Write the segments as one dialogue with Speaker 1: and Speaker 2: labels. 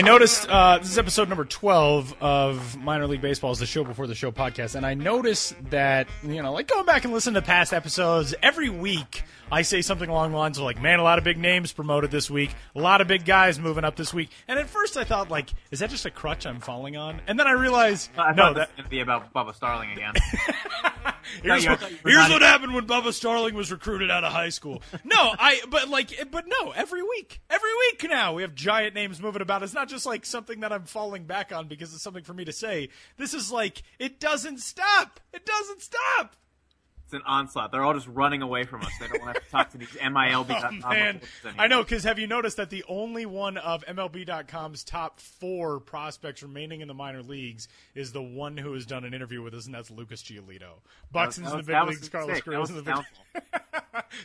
Speaker 1: I noticed uh, this is episode number 12 of Minor League Baseball's The Show Before the Show podcast, and I noticed that, you know, like going back and listening to past episodes, every week I say something along the lines of, like, man, a lot of big names promoted this week, a lot of big guys moving up this week. And at first I thought, like, is that just a crutch I'm falling on? And then I realized,
Speaker 2: I
Speaker 1: no,
Speaker 2: thought
Speaker 1: that.
Speaker 2: this was going to be about Bubba Starling again.
Speaker 1: Here's, what,
Speaker 2: I thought you were
Speaker 1: here's what happened when Bubba Starling was recruited out of high school. No, I but like but no, every week. Every week now we have giant names moving about. It's not just like something that I'm falling back on because it's something for me to say. This is like it doesn't stop. It doesn't stop.
Speaker 2: It's an onslaught. They're all just running away from us. They don't want to have to talk to these MILB.
Speaker 1: Oh, man, I know because have you noticed that the only one of MLB.com's top four prospects remaining in the minor leagues is the one who has done an interview with us, and that's Lucas Giolito. Buxton's in the big leagues. Carlos Correa's in the big.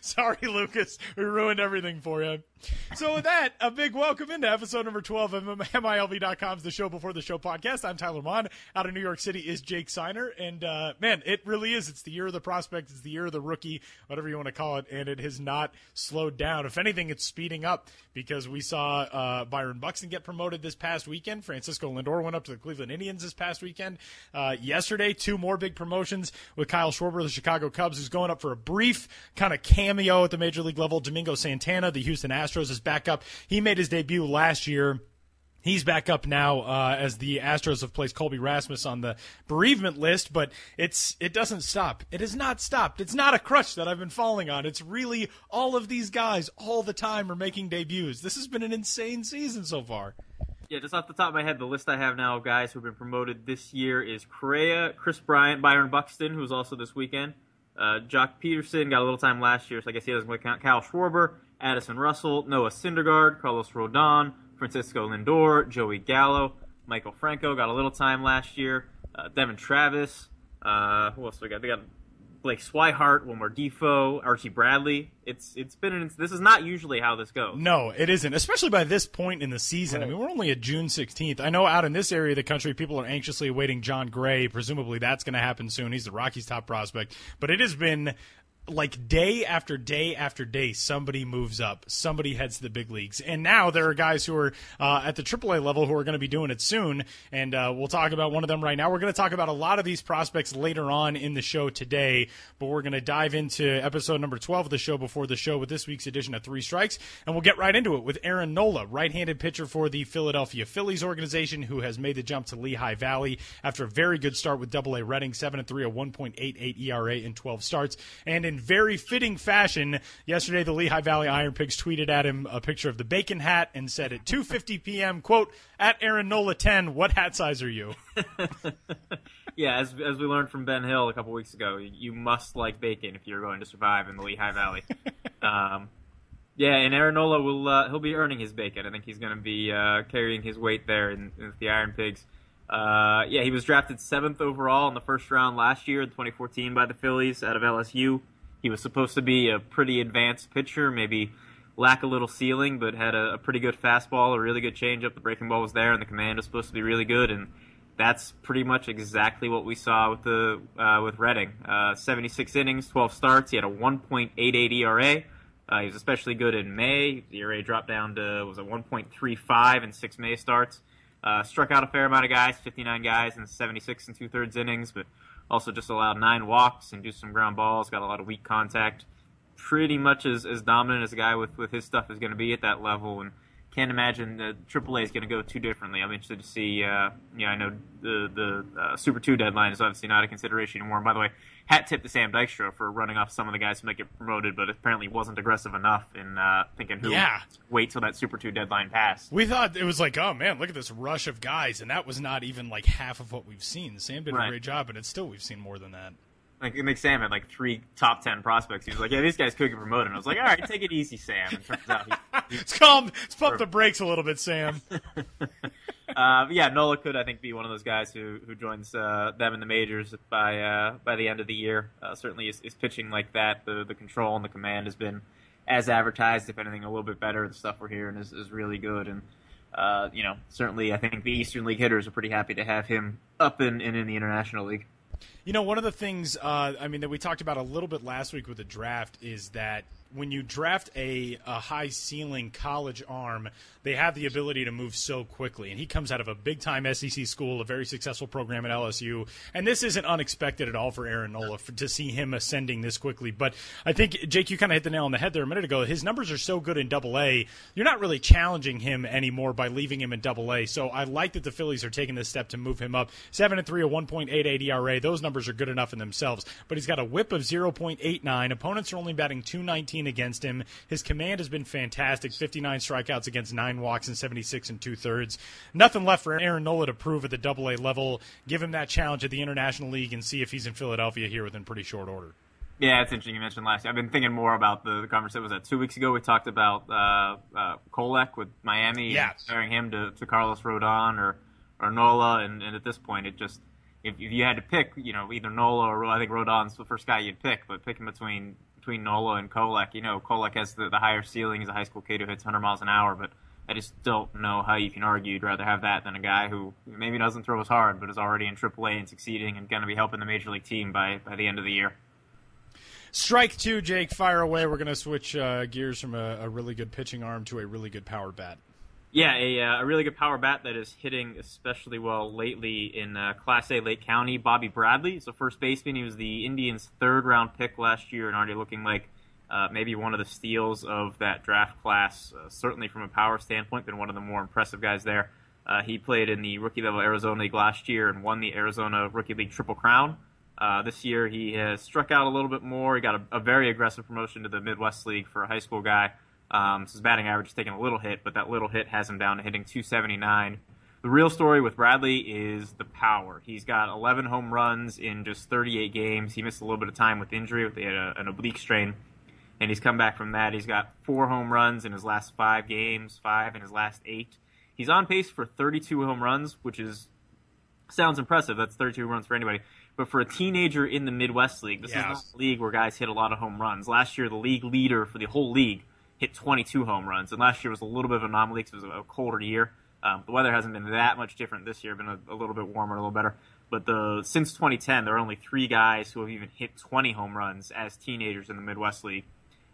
Speaker 1: Sorry, Lucas. We ruined everything for you. So, with that, a big welcome into episode number 12 of MILB.com's The Show Before the Show podcast. I'm Tyler Maun. Out of New York City is Jake Seiner. And, uh, man, it really is. It's the year of the prospect. It's the year of the rookie, whatever you want to call it. And it has not slowed down. If anything, it's speeding up because we saw uh, Byron Buxton get promoted this past weekend. Francisco Lindor went up to the Cleveland Indians this past weekend. Uh, yesterday, two more big promotions with Kyle Schwarber, the Chicago Cubs, who's going up for a brief kind of cameo at the major league level. Domingo Santana, the Houston Astros, is back up. He made his debut last year. He's back up now uh, as the Astros have placed Colby Rasmus on the bereavement list, but it's it doesn't stop. It has not stopped. It's not a crutch that I've been falling on. It's really all of these guys all the time are making debuts. This has been an insane season so far.
Speaker 2: Yeah, just off the top of my head, the list I have now of guys who've been promoted this year is Correa, Kris Bryant, Byron Buxton, who was also this weekend. Uh, Joc Pederson got a little time last year, so I guess he doesn't count. Kyle Schwarber, Addison Russell, Noah Syndergaard, Carlos Rodon, Francisco Lindor, Joey Gallo, Maikel Franco got a little time last year. Uh, Devon Travis, uh, who else do we got? They got Blake Swihart, Wilmer Difo, Archie Bradley. It's it's been an, this is not usually how this goes.
Speaker 1: No, it isn't. Especially by this point in the season. I mean, we're only at June 16th. I know out in this area of the country, people are anxiously awaiting Jon Gray. Presumably, that's going to happen soon. He's the Rockies' top prospect. But it has been like day after day after day, somebody moves up, somebody heads to the big leagues, and now there are guys who are uh, at the AAA level who are going to be doing it soon, and uh, we'll talk about one of them right now. We're going to talk about a lot of these prospects later on in the show today, but we're going to dive into episode number 12 of the show before the show with this week's edition of Three Strikes, and we'll get right into it with Aaron Nola, right-handed pitcher for the Philadelphia Phillies organization, who has made the jump to Lehigh Valley after a very good start with Double A Reading, seven and three, a 1.88 ERA in 12 starts, and in very fitting fashion, yesterday the Lehigh Valley Iron Pigs tweeted at him a picture of the bacon hat and said at 2:50 p.m. quote at Aaron Nola 10, what hat size are you?
Speaker 2: Yeah, as as we learned from Ben Hill a couple weeks ago, you must like bacon if you're going to survive in the Lehigh Valley. um, yeah, and Aaron Nola will uh, he'll be earning his bacon. I think he's going to be uh, carrying his weight there in, in the Iron Pigs. Uh, yeah, he was drafted seventh overall in the first round last year in 2014 by the Phillies out of LSU. He was supposed to be a pretty advanced pitcher, maybe lack a little ceiling, but had a, a pretty good fastball, a really good changeup. The breaking ball was there, and the command was supposed to be really good. And that's pretty much exactly what we saw with the uh, with Reading. Uh, 76 innings, 12 starts. He had a 1.88 ERA. Uh, he was especially good in May. The ERA dropped down to was a 1.35 in six May starts. Uh, struck out a fair amount of guys, 59 guys in 76 and two thirds innings, but also just allowed nine walks and do some ground balls. Got a lot of weak contact. Pretty much as, as dominant as a guy with, with his stuff is going to be at that level, and can't imagine that AAA is going to go too differently. I'm interested to see. Uh, yeah, I know the the uh, Super Two deadline is obviously not a consideration anymore. And by the way, hat tip to Sam Dykstra for running off some of the guys who might get promoted, but apparently wasn't aggressive enough in uh, thinking who
Speaker 1: Yeah.
Speaker 2: wait till that Super Two deadline passed.
Speaker 1: We thought it was like, oh man, look at this rush of guys, and that was not even like half of what we've seen. Sam did a great job, but it's still we've seen more than that.
Speaker 2: Like it makes Sam had like three top ten prospects. He was like, "Yeah, these guys could get promoted." And I was like, "All right, take it easy, Sam." And turns out he,
Speaker 1: Let's calm, let's pump the brakes a little bit, Sam.
Speaker 2: uh, yeah, Nola could I think be one of those guys who who joins uh, them in the majors by uh, by the end of the year. Uh, certainly, is, is pitching like that. The the control and the command has been as advertised, if anything, a little bit better. The stuff we're hearing is, is really good, and uh, you know, certainly I think the Eastern League hitters are pretty happy to have him up in, in, in the International League.
Speaker 1: You know, one of the things uh, I mean that we talked about a little bit last week with the draft is that when you draft a, a high ceiling college arm, they have the ability to move so quickly. And he comes out of a big time SEC school, a very successful program at LSU. And this isn't unexpected at all for Aaron Nola for, to see him ascending this quickly. But I think, Jake, you kind of hit the nail on the head there a minute ago. His numbers are so good in double A, you're not really challenging him anymore by leaving him in double A. So I like that the Phillies are taking this step to move him up. 7 and 3, a 1.88 ERA. Those numbers are good enough in themselves. But he's got a whip of 0.89. Opponents are only batting 219 against him. His command has been fantastic 59 strikeouts against nine walks and 76 and two thirds. Nothing left for Aaron Nola to prove at the double A level. Give him that challenge at the International League and see if he's in Philadelphia here within pretty short order.
Speaker 2: Yeah, it's interesting you mentioned last year. I've been thinking more about the, the conversation. Was that two weeks ago? We talked about uh, uh, Kolek with Miami,
Speaker 1: yeah.
Speaker 2: comparing him to, to Carlos Rodon or or Nola, and, and at this point, it just if, if you had to pick, you know, either Nola or I think Rodon's the first guy you'd pick, but picking between between Nola and Kolek, you know, Kolek has the, the higher ceiling. He's a high school kid who hits 100 miles an hour, but I just don't know how you can argue you'd rather have that than a guy who maybe doesn't throw as hard, but is already in AAA and succeeding and going to be helping the major league team by, by the end of the year.
Speaker 1: Strike two, Jake. Fire away. We're going to switch uh, gears from a, a, really good pitching arm to a really good power bat.
Speaker 2: Yeah, a, uh, a really good power bat that is hitting especially well lately in uh, Class A Lake County. Bobby Bradley is a first baseman. He was the Indians' third round pick last year and already looking like uh, maybe one of the steals of that draft class. Uh, certainly from a power standpoint, been one of the more impressive guys there. Uh, he played in the rookie level Arizona League last year and won the Arizona Rookie League Triple Crown. Uh, this year he has struck out a little bit more. He got a, a very aggressive promotion to the Midwest League for a high school guy. Um, so his batting average is taking a little hit, but that little hit has him down to hitting 279. The real story with Bradley is the power. He's got 11 home runs in just 38 games. He missed a little bit of time with injury. They had a, an oblique strain and he's come back from that. He's got four home runs in his last five games, five in his last eight. He's on pace for 32 home runs, which is sounds impressive. That's 32 runs for anybody. But for a teenager in the Midwest League, this yes. is not a league where guys hit a lot of home runs. Last year, the league leader for the whole league hit 22 home runs, and last year was a little bit of an anomaly because it was a colder year. Um, the weather hasn't been that much different this year; been a, a little bit warmer, a little better. But the since 2010, there are only three guys who have even hit 20 home runs as teenagers in the Midwest League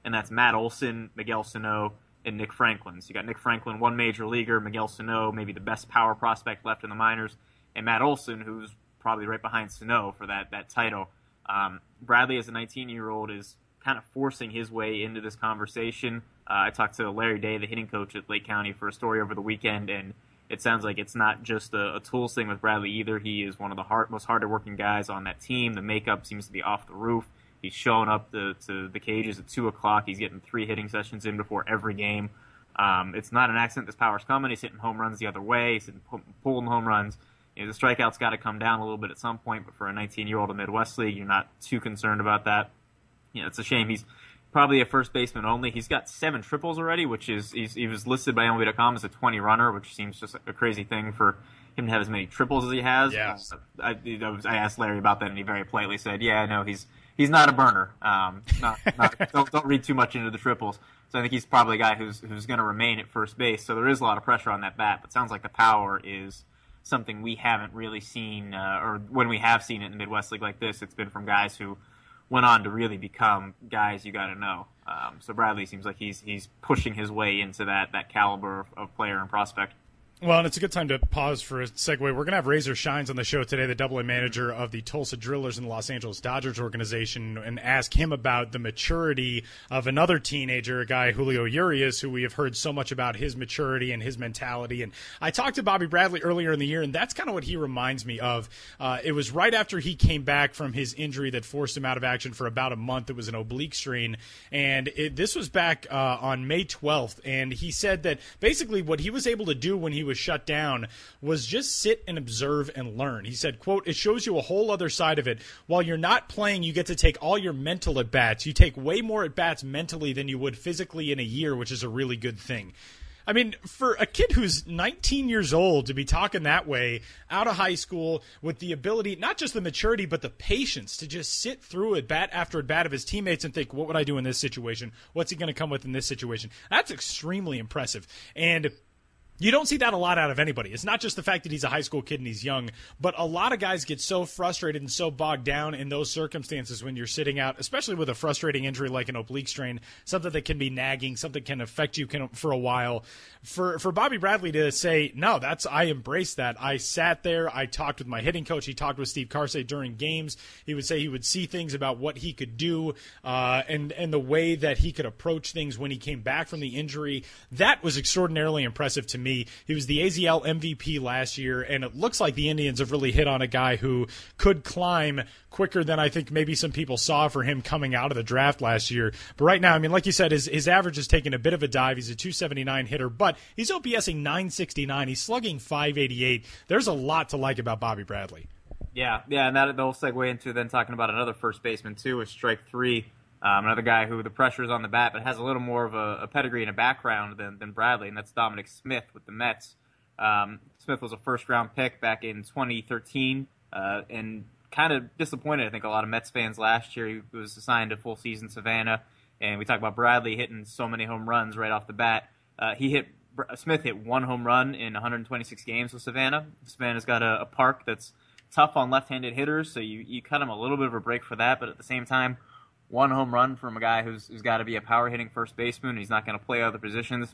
Speaker 2: and that's Matt Olson, Miguel Sano, and Nick Franklin. So you got Nick Franklin, one major leaguer, Miguel Sano, maybe the best power prospect left in the minors, and Matt Olson, who's probably right behind Sano for that that title. Um, Bradley, as a 19 year old, is kind of forcing his way into this conversation. Uh, I talked to Larry Day, the hitting coach at Lake County, for a story over the weekend, and it sounds like it's not just a, a tools thing with Bradley either. He is one of the hard, most harder working guys on that team. The makeup seems to be off the roof. He's showing up to, to the cages at two o'clock. He's getting three hitting sessions in before every game. Um, it's not an accident. This power's coming. He's hitting home runs the other way. He's hitting, pulling home runs. You know, the strikeouts got to come down a little bit at some point. But for a 19-year-old in Midwest League, you're not too concerned about that. Know, it's a shame. He's probably a first baseman only. He's got seven triples already, which is he was listed by MLB.com as a 20 runner, which seems just a crazy thing for him to have as many triples as he has.
Speaker 1: Yeah.
Speaker 2: I, I, asked Larry about that, and he very politely said, "Yeah, I know he's he's not a burner. Um, not, not, don't don't read too much into the triples. So I think he's probably a guy who's who's going to remain at first base. So there is a lot of pressure on that bat. But sounds like the power is something we haven't really seen, uh, or when we have seen it in the Midwest League like this, it's been from guys who went on to really become guys you got to know. Um, so Bradley seems like he's he's pushing his way into that that caliber of, of player and prospect.
Speaker 1: Well, and it's a good time to pause for a segue. We're going to have Razor Shines on the show today, the double A manager of the Tulsa Drillers and the Los Angeles Dodgers organization, and ask him about the maturity of another teenager, a guy, Julio Urias, who we have heard so much about his maturity and his mentality. And I talked to Bobby Bradley earlier in the year, and that's kind of what he reminds me of. Uh, it was right after he came back from his injury that forced him out of action for about a month. It was an oblique strain. And it, this was back uh, on May 12th. And he said that basically what he was able to do when he was was shut down was just sit and observe and learn. He said, quote, it shows you a whole other side of it. While you're not playing, you get to take all your mental at bats. You take way more at bats mentally than you would physically in a year, which is a really good thing. I mean, for a kid who's 19 years old to be talking that way out of high school with the ability, not just the maturity, but the patience to just sit through at bat after at bat of his teammates and think, what would I do in this situation? What's he going to come with in this situation? That's extremely impressive. And you don't see that a lot out of anybody. It's not just the fact that he's a high school kid and he's young, but a lot of guys get so frustrated and so bogged down in those circumstances when you're sitting out, especially with a frustrating injury like an oblique strain, something that can be nagging, something can affect you can, for a while. For for Bobby Bradley to say, "No, that's I embrace that. I sat there, I talked with my hitting coach, he talked with Steve Karsay during games. He would say he would see things about what he could do uh, and and the way that he could approach things when he came back from the injury. That was extraordinarily impressive to me He was the AZL MVP last year, and it looks like the Indians have really hit on a guy who could climb quicker than I think maybe some people saw for him coming out of the draft last year. But right now, I mean, like you said, his, his average is taking a bit of a dive. He's a 279 hitter, but he's OPSing 969. He's slugging 588. There's a lot to like about Bobby Bradley.
Speaker 2: Yeah, yeah, and that will segue into then talking about another first baseman too, with strike three. Um, another guy who the pressure is on the bat, but has a little more of a, a, pedigree and a background than, than Bradley, and that's Dominic Smith with the Mets. Um, Smith was a first round pick back in 2013, uh, and kind of disappointed, I think, a lot of Mets fans last year. He was assigned to full season Savannah, and we talk about Bradley hitting so many home runs right off the bat. Uh, he hit Smith hit one home run in 126 games with Savannah. Savannah's got a, a park that's tough on left-handed hitters, so you, you cut him a little bit of a break for that, but at the same time, one home run from a guy who's, who's got to be a power hitting first baseman. He's not going to play other positions.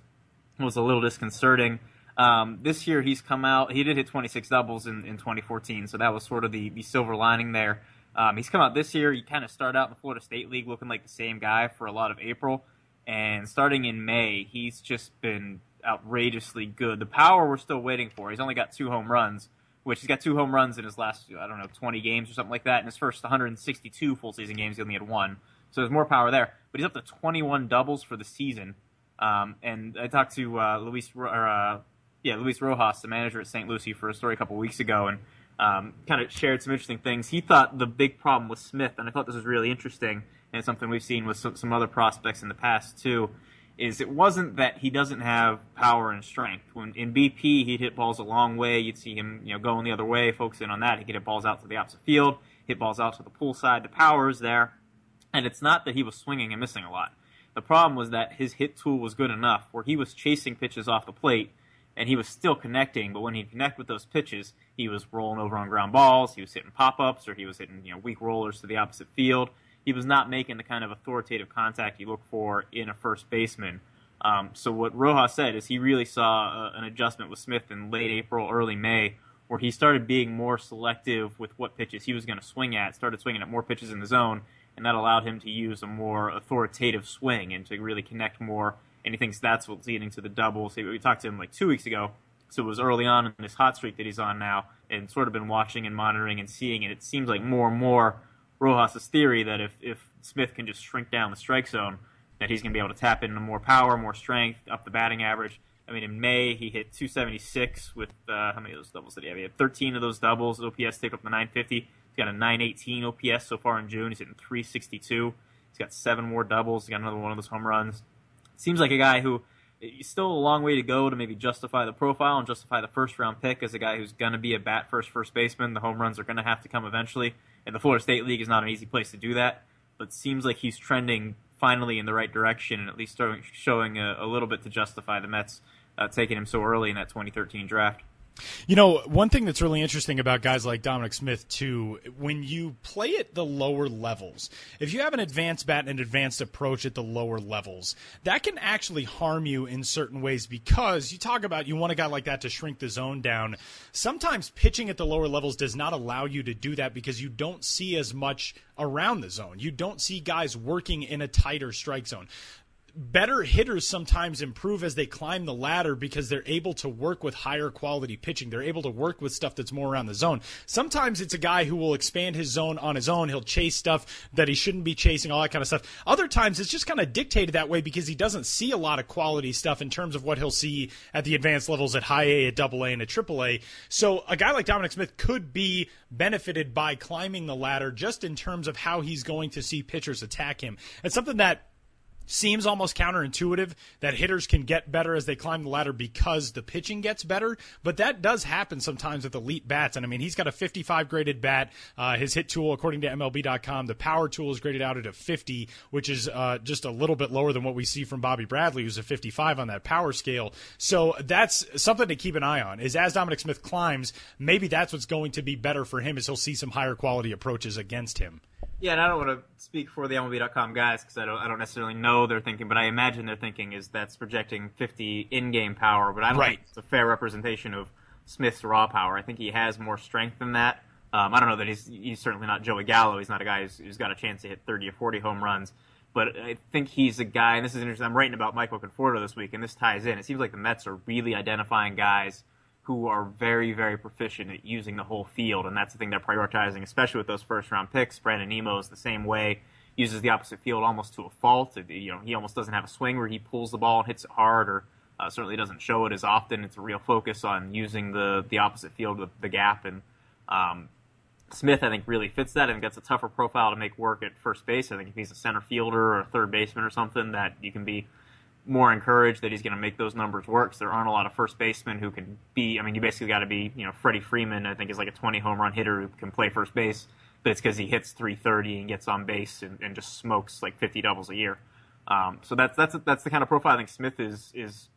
Speaker 2: It was a little disconcerting. Um, this year he's come out. He did hit 26 doubles in, in 2014, so that was sort of the, the silver lining there. Um, he's come out this year. He kind of started out in the Florida State League looking like the same guy for a lot of April, and starting in May, he's just been outrageously good. The power we're still waiting for. He's only got two home runs, which he's got two home runs in his last, I don't know, 20 games or something like that. In his first 162 full season games, he only had one. So there's more power there. But he's up to 21 doubles for the season. Um, and I talked to uh, Luis, or, uh, yeah, Luis Rojas, the manager at St. Lucie, for a story a couple weeks ago, and um, kind of shared some interesting things. He thought the big problem with Smith, and I thought this was really interesting, and something we've seen with some, some other prospects in the past too, is it wasn't that he doesn't have power and strength. When in BP he'd hit balls a long way, you'd see him you know going the other way, focusing on that. He could hit balls out to the opposite field, hit balls out to the pull side. The power is there, and it's not that he was swinging and missing a lot. The problem was that his hit tool was good enough where he was chasing pitches off the plate and he was still connecting, but when he'd connect with those pitches, he was rolling over on ground balls, he was hitting pop ups, or he was hitting you know weak rollers to the opposite field he was not making the kind of authoritative contact you look for in a first baseman. Um, so what Rojas said is he really saw uh, an adjustment with Smith in late April, early May, where he started being more selective with what pitches he was going to swing at, started swinging at more pitches in the zone, and that allowed him to use a more authoritative swing and to really connect more. And he thinks that's what's leading to the doubles. We talked to him like two weeks ago, so it was early on in this hot streak that he's on now, and sort of been watching and monitoring and seeing. And it seems like more and more Rojas' theory that if, if Smith can just shrink down the strike zone, that he's going to be able to tap into more power, more strength, up the batting average. I mean, in May he hit 276 with uh, how many of those doubles did he have? He had 13 of those doubles. OPS take up the 950. He's got a 918 OPS so far in June. He's hitting 362. He's got seven more doubles. He got another one of those home runs. Seems like a guy who he's still a long way to go to maybe justify the profile and justify the first round pick as a guy who's going to be a bat first first baseman. The home runs are going to have to come eventually and the Florida State League is not an easy place to do that. But seems like he's trending finally in the right direction, and at least showing a, a little bit to justify the Mets uh, taking him so early in that 2013 draft.
Speaker 1: You know, one thing that's really interesting about guys like Dominic Smith, too, when you play at the lower levels, if you have an advanced bat and an advanced approach at the lower levels, that can actually harm you in certain ways because you talk about you want a guy like that to shrink the zone down. Sometimes pitching at the lower levels does not allow you to do that because you don't see as much around the zone. You don't see guys working in a tighter strike zone better hitters sometimes improve as they climb the ladder because they're able to work with higher quality pitching. They're able to work with stuff that's more around the zone. Sometimes it's a guy who will expand his zone on his own. He'll chase stuff that he shouldn't be chasing, all that kind of stuff. Other times it's just kind of dictated that way because he doesn't see a lot of quality stuff in terms of what he'll see at the advanced levels at high A, at double A, and at triple A. So a guy like Dominic Smith could be benefited by climbing the ladder just in terms of how he's going to see pitchers attack him. It's something that seems almost counterintuitive that hitters can get better as they climb the ladder because the pitching gets better, but that does happen sometimes with elite bats. And I mean, he's got a 55 graded bat. Uh, his hit tool, according to MLB.com, the power tool is graded out at a 50, which is uh, just a little bit lower than what we see from Bobby Bradley, who's a 55 on that power scale. So that's something to keep an eye on. Is as Dominic Smith climbs, maybe that's what's going to be better for him, is he'll see some higher quality approaches against him.
Speaker 2: Yeah, and I don't want to speak for the MLB.com guys because I don't, I don't necessarily know their thinking, but I imagine their thinking is that's projecting 50 in-game power, but I don't
Speaker 1: right.
Speaker 2: think it's a fair representation of Smith's raw power. I think he has more strength than that. Um, I don't know that he's he's certainly not Joey Gallo. He's not a guy who's, who's got a chance to hit 30 or 40 home runs, but I think he's a guy. And this is interesting. I'm writing about Michael Conforto this week, and this ties in. It seems like the Mets are really identifying guys who are very, very proficient at using the whole field, and that's the thing they're prioritizing, especially with those first round picks. Brandon Nimmo is the same way, uses the opposite field almost to a fault. You know, he almost doesn't have a swing where he pulls the ball and hits it hard, or uh, certainly doesn't show it as often. It's a real focus on using the the opposite field with the gap, and um, Smith, I think, really fits that. and gets a tougher profile to make work at first base. I think if he's a center fielder or a third baseman or something, that you can be more encouraged that he's going to make those numbers work. there aren't a lot of first basemen who can be. I mean, you basically got to be. You know, Freddie Freeman, I think, is like a 20 home run hitter who can play first base, but it's because he hits 330 and gets on base and, and, just smokes like 50 doubles a year. Um, so that's that's that's the kind of profile I think Smith is is.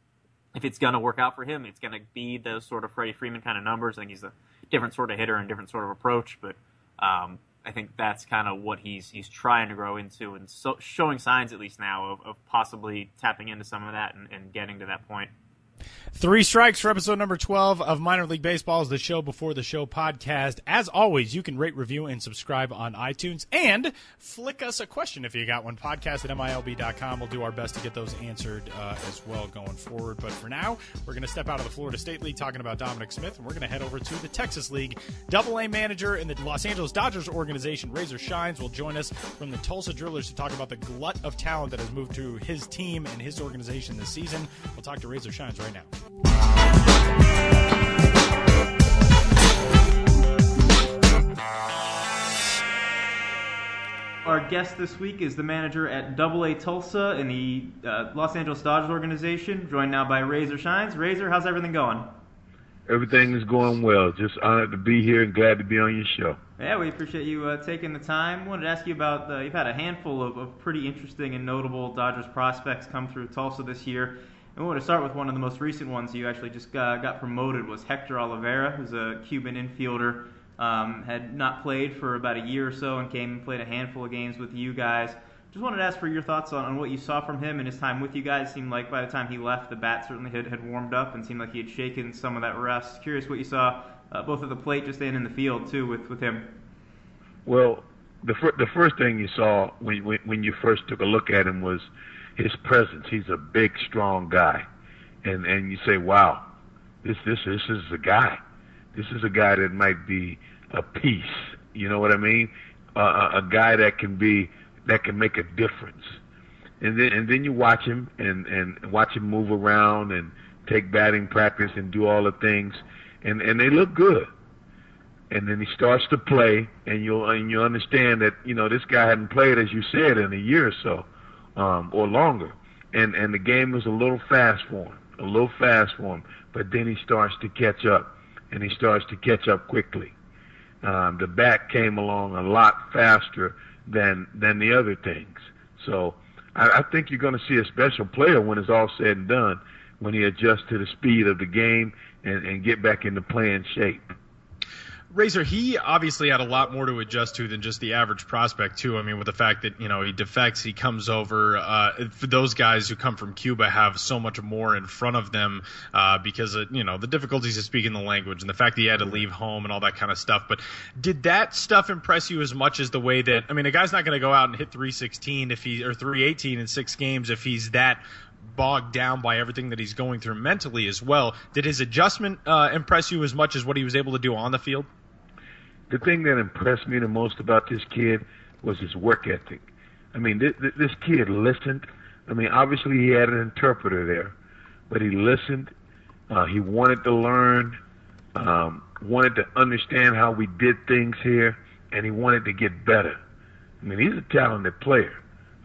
Speaker 2: If it's going to work out for him, it's going to be those sort of Freddie Freeman kind of numbers. I think he's a different sort of hitter and different sort of approach, but um, I think that's kind of what he's he's trying to grow into and so, showing signs at least now of, of possibly tapping into some of that and, and getting to that point.
Speaker 1: Three strikes for episode number 12 of Minor League Baseball is the show before the show podcast. As always, you can rate, review, and subscribe on iTunes and flick us a question if you got one. Podcast at MILB.com. We'll do our best to get those answered uh, as well going forward. But for now, we're going to step out of the Florida State League talking about Dominic Smith, and we're going to head over to the Texas League. Double A manager in the Los Angeles Dodgers organization, Razor Shines, will join us from the Tulsa Drillers to talk about the glut of talent that has moved to his team and his organization this season. We'll talk to Razor Shines right now.
Speaker 2: Our guest this week is the manager at Double A Tulsa in the uh, Los Angeles Dodgers organization, joined now by Razor Shines. Razor, how's everything going?
Speaker 3: Everything is going well. Just honored to be here and glad to be on your show.
Speaker 2: Yeah, we appreciate you uh, taking the time. Wanted to ask you about uh, you've had a handful of, of pretty interesting and notable Dodgers prospects come through Tulsa this year. We want to start with one of the most recent ones you actually just got, got promoted was Hector Olivera, who's a Cuban infielder. Um, had not played for about a year or so and came and played a handful of games with you guys. Just wanted to ask for your thoughts on, on what you saw from him and his time with you guys. Seemed like by the time he left, the bat certainly had, had warmed up and seemed like he had shaken some of that rust. Curious what you saw uh, both at the plate just and in the field too with, with him.
Speaker 3: Well, the fir- the first thing you saw when, when when you first took a look at him was his presence. He's a big, strong guy, and and you say, wow, this this this is a guy. This is a guy that might be a piece. You know what I mean? Uh, a guy that can be that can make a difference. And then and then you watch him and and watch him move around and take batting practice and do all the things, and and they look good. And then he starts to play, and you'll and you understand that you know this guy hadn't played as you said in a year or so um, or longer. And and the game was a little fast for him, a little fast for him. But then he starts to catch up, and he starts to catch up quickly. Um, the back came along a lot faster than than the other things. So I, I think you're going to see a special player when it's all said and done, when he adjusts to the speed of the game and, and get back into playing shape.
Speaker 1: Razor, he obviously had a lot more to adjust to than just the average prospect, too. I mean, with the fact that, you know, he defects, he comes over. Uh, those guys who come from Cuba have so much more in front of them uh, because of, you know, the difficulties of speaking the language and the fact that he had to leave home and all that kind of stuff. But did that stuff impress you as much as the way that, I mean, a guy's not going to go out and hit 316 if he, or 318 in six games if he's that bogged down by everything that he's going through mentally as well. Did his adjustment uh, impress you as much as what he was able to do on the field?
Speaker 3: The thing that impressed me the most about this kid was his work ethic. I mean, this, this kid listened. I mean, obviously he had an interpreter there, but he listened. Uh, he wanted to learn, um, wanted to understand how we did things here, and he wanted to get better. I mean, he's a talented player.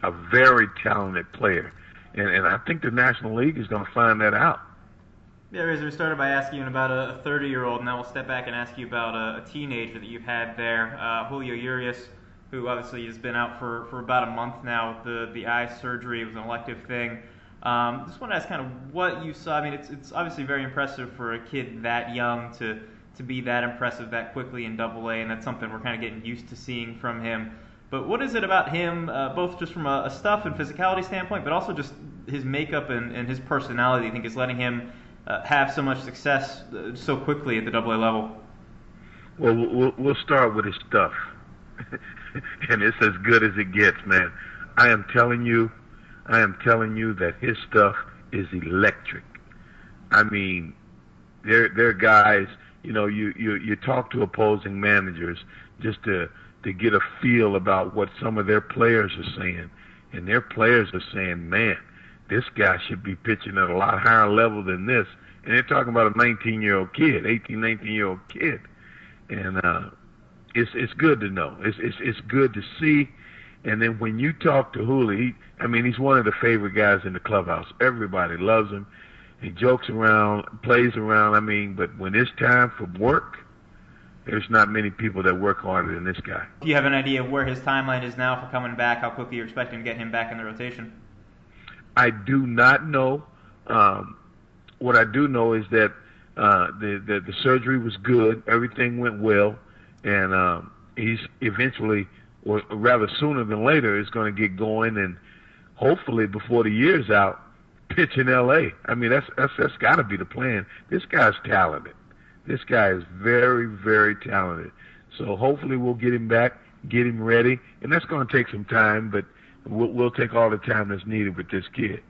Speaker 3: a very talented player, and and I think the National League is going to find that out.
Speaker 2: Yeah, Razor, we started by asking about a 30-year-old. And now we'll step back and ask you about a, a teenager that you've had there, uh, Julio Urias, who obviously has been out for, for about a month now. The the eye surgery It was an elective thing. Um, just want to ask kind of what you saw. I mean, it's it's obviously very impressive for a kid that young to to be that impressive that quickly in Double A, and that's something we're kind of getting used to seeing from him. But what is it about him, uh, both just from a, a stuff and physicality standpoint, but also just his makeup and, and his personality, you think is letting him uh, have so much success uh, so quickly at the Double A level?
Speaker 3: Well, we'll, we'll start with his stuff, and it's as good as it gets, man. I am telling you, I am telling you that his stuff is electric. I mean, they're they're guys. You know, you you you talk to opposing managers just to to get a feel about what some of their players are saying, and their players are saying, "Man, this guy should be pitching at a lot higher level than this." And they're talking about a 19 year old kid, 18, 19 year old kid, and uh, it's it's good to know. It's it's it's good to see. And then when you talk to Julio, he, I mean, he's one of the favorite guys in the clubhouse. Everybody loves him. He jokes around, plays around. I mean, but when it's time for work, there's not many people that work harder than this guy.
Speaker 2: Do you have an idea of where his timeline is now for coming back? How quickly you're expecting to get him back in the rotation?
Speaker 3: I do not know. Um, what I do know is that uh, the, the the surgery was good. Everything went well, and um, he's eventually, or rather sooner than later, is going to get going, and hopefully before the year's out, pitch in L.A. I mean, that's that's that's got to be the plan. This guy's talented. This guy is very very talented. So hopefully we'll get him back, get him ready, and that's going to take some time, but we'll, we'll take all the time that's needed with this kid.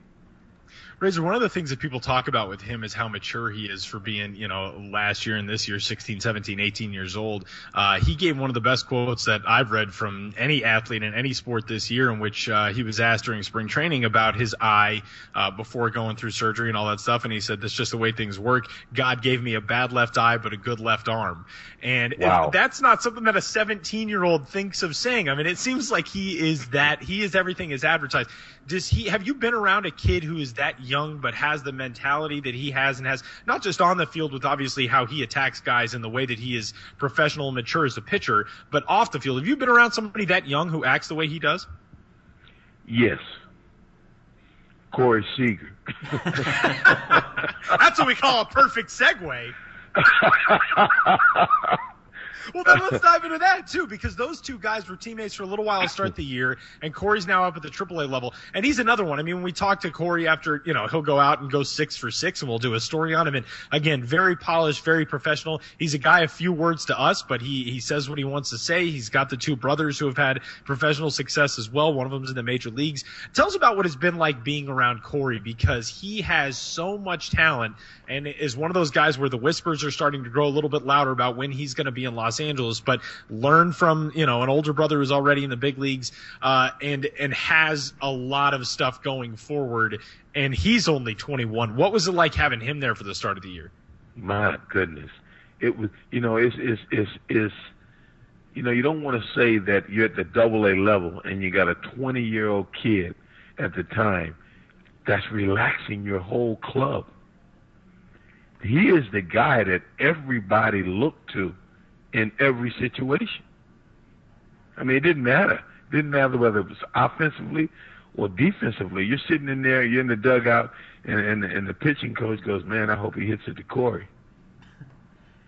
Speaker 1: Razor, one of the things that people talk about with him is how mature he is for being, you know, last year and this year, 16, 17, 18 years old. Uh, he gave one of the best quotes that I've read from any athlete in any sport this year, in which uh, he was asked during spring training about his eye uh, before going through surgery and all that stuff. And he said, That's just the way things work. God gave me a bad left eye, but a good left arm. And wow. that's not something that a 17 year old thinks of saying. I mean, it seems like he is that, he is everything is advertised does he have you been around a kid who is that young but has the mentality that he has and has not just on the field with obviously how he attacks guys and the way that he is professional and mature as a pitcher, but off the field? Have you been around somebody that young who acts the way he does?
Speaker 3: Yes. Corey Seager.
Speaker 1: That's what we call a perfect segue. well, then let's dive into that too, because those two guys were teammates for a little while to start the year, and Corey's now up at the AAA level, and he's another one. I mean, when we talk to Corey after, you know, he'll go out and go six for six, and we'll do a story on him. And again, very polished, very professional. He's a guy of few words to us, but he he says what he wants to say. He's got the two brothers who have had professional success as well. One of them's in the major leagues. Tell us about what it's been like being around Corey because he has so much talent and is one of those guys where the whispers are starting to grow a little bit louder about when he's going to be in Los Angeles. But learn from you know an older brother who's already in the big leagues uh, and and has a lot of stuff going forward. And he's only 21. What was it like having him there for the start of the year?
Speaker 3: My goodness, it was you know it's it's it's, it's you know you don't want to say that you're at the double A level and you got a 20 year old kid at the time that's relaxing your whole club he is the guy that everybody looked to in every situation. I mean, it didn't matter. It didn't matter whether it was offensively or defensively. You're sitting in there, you're in the dugout, and and, and the pitching coach goes, "Man, I hope he hits it to Corey."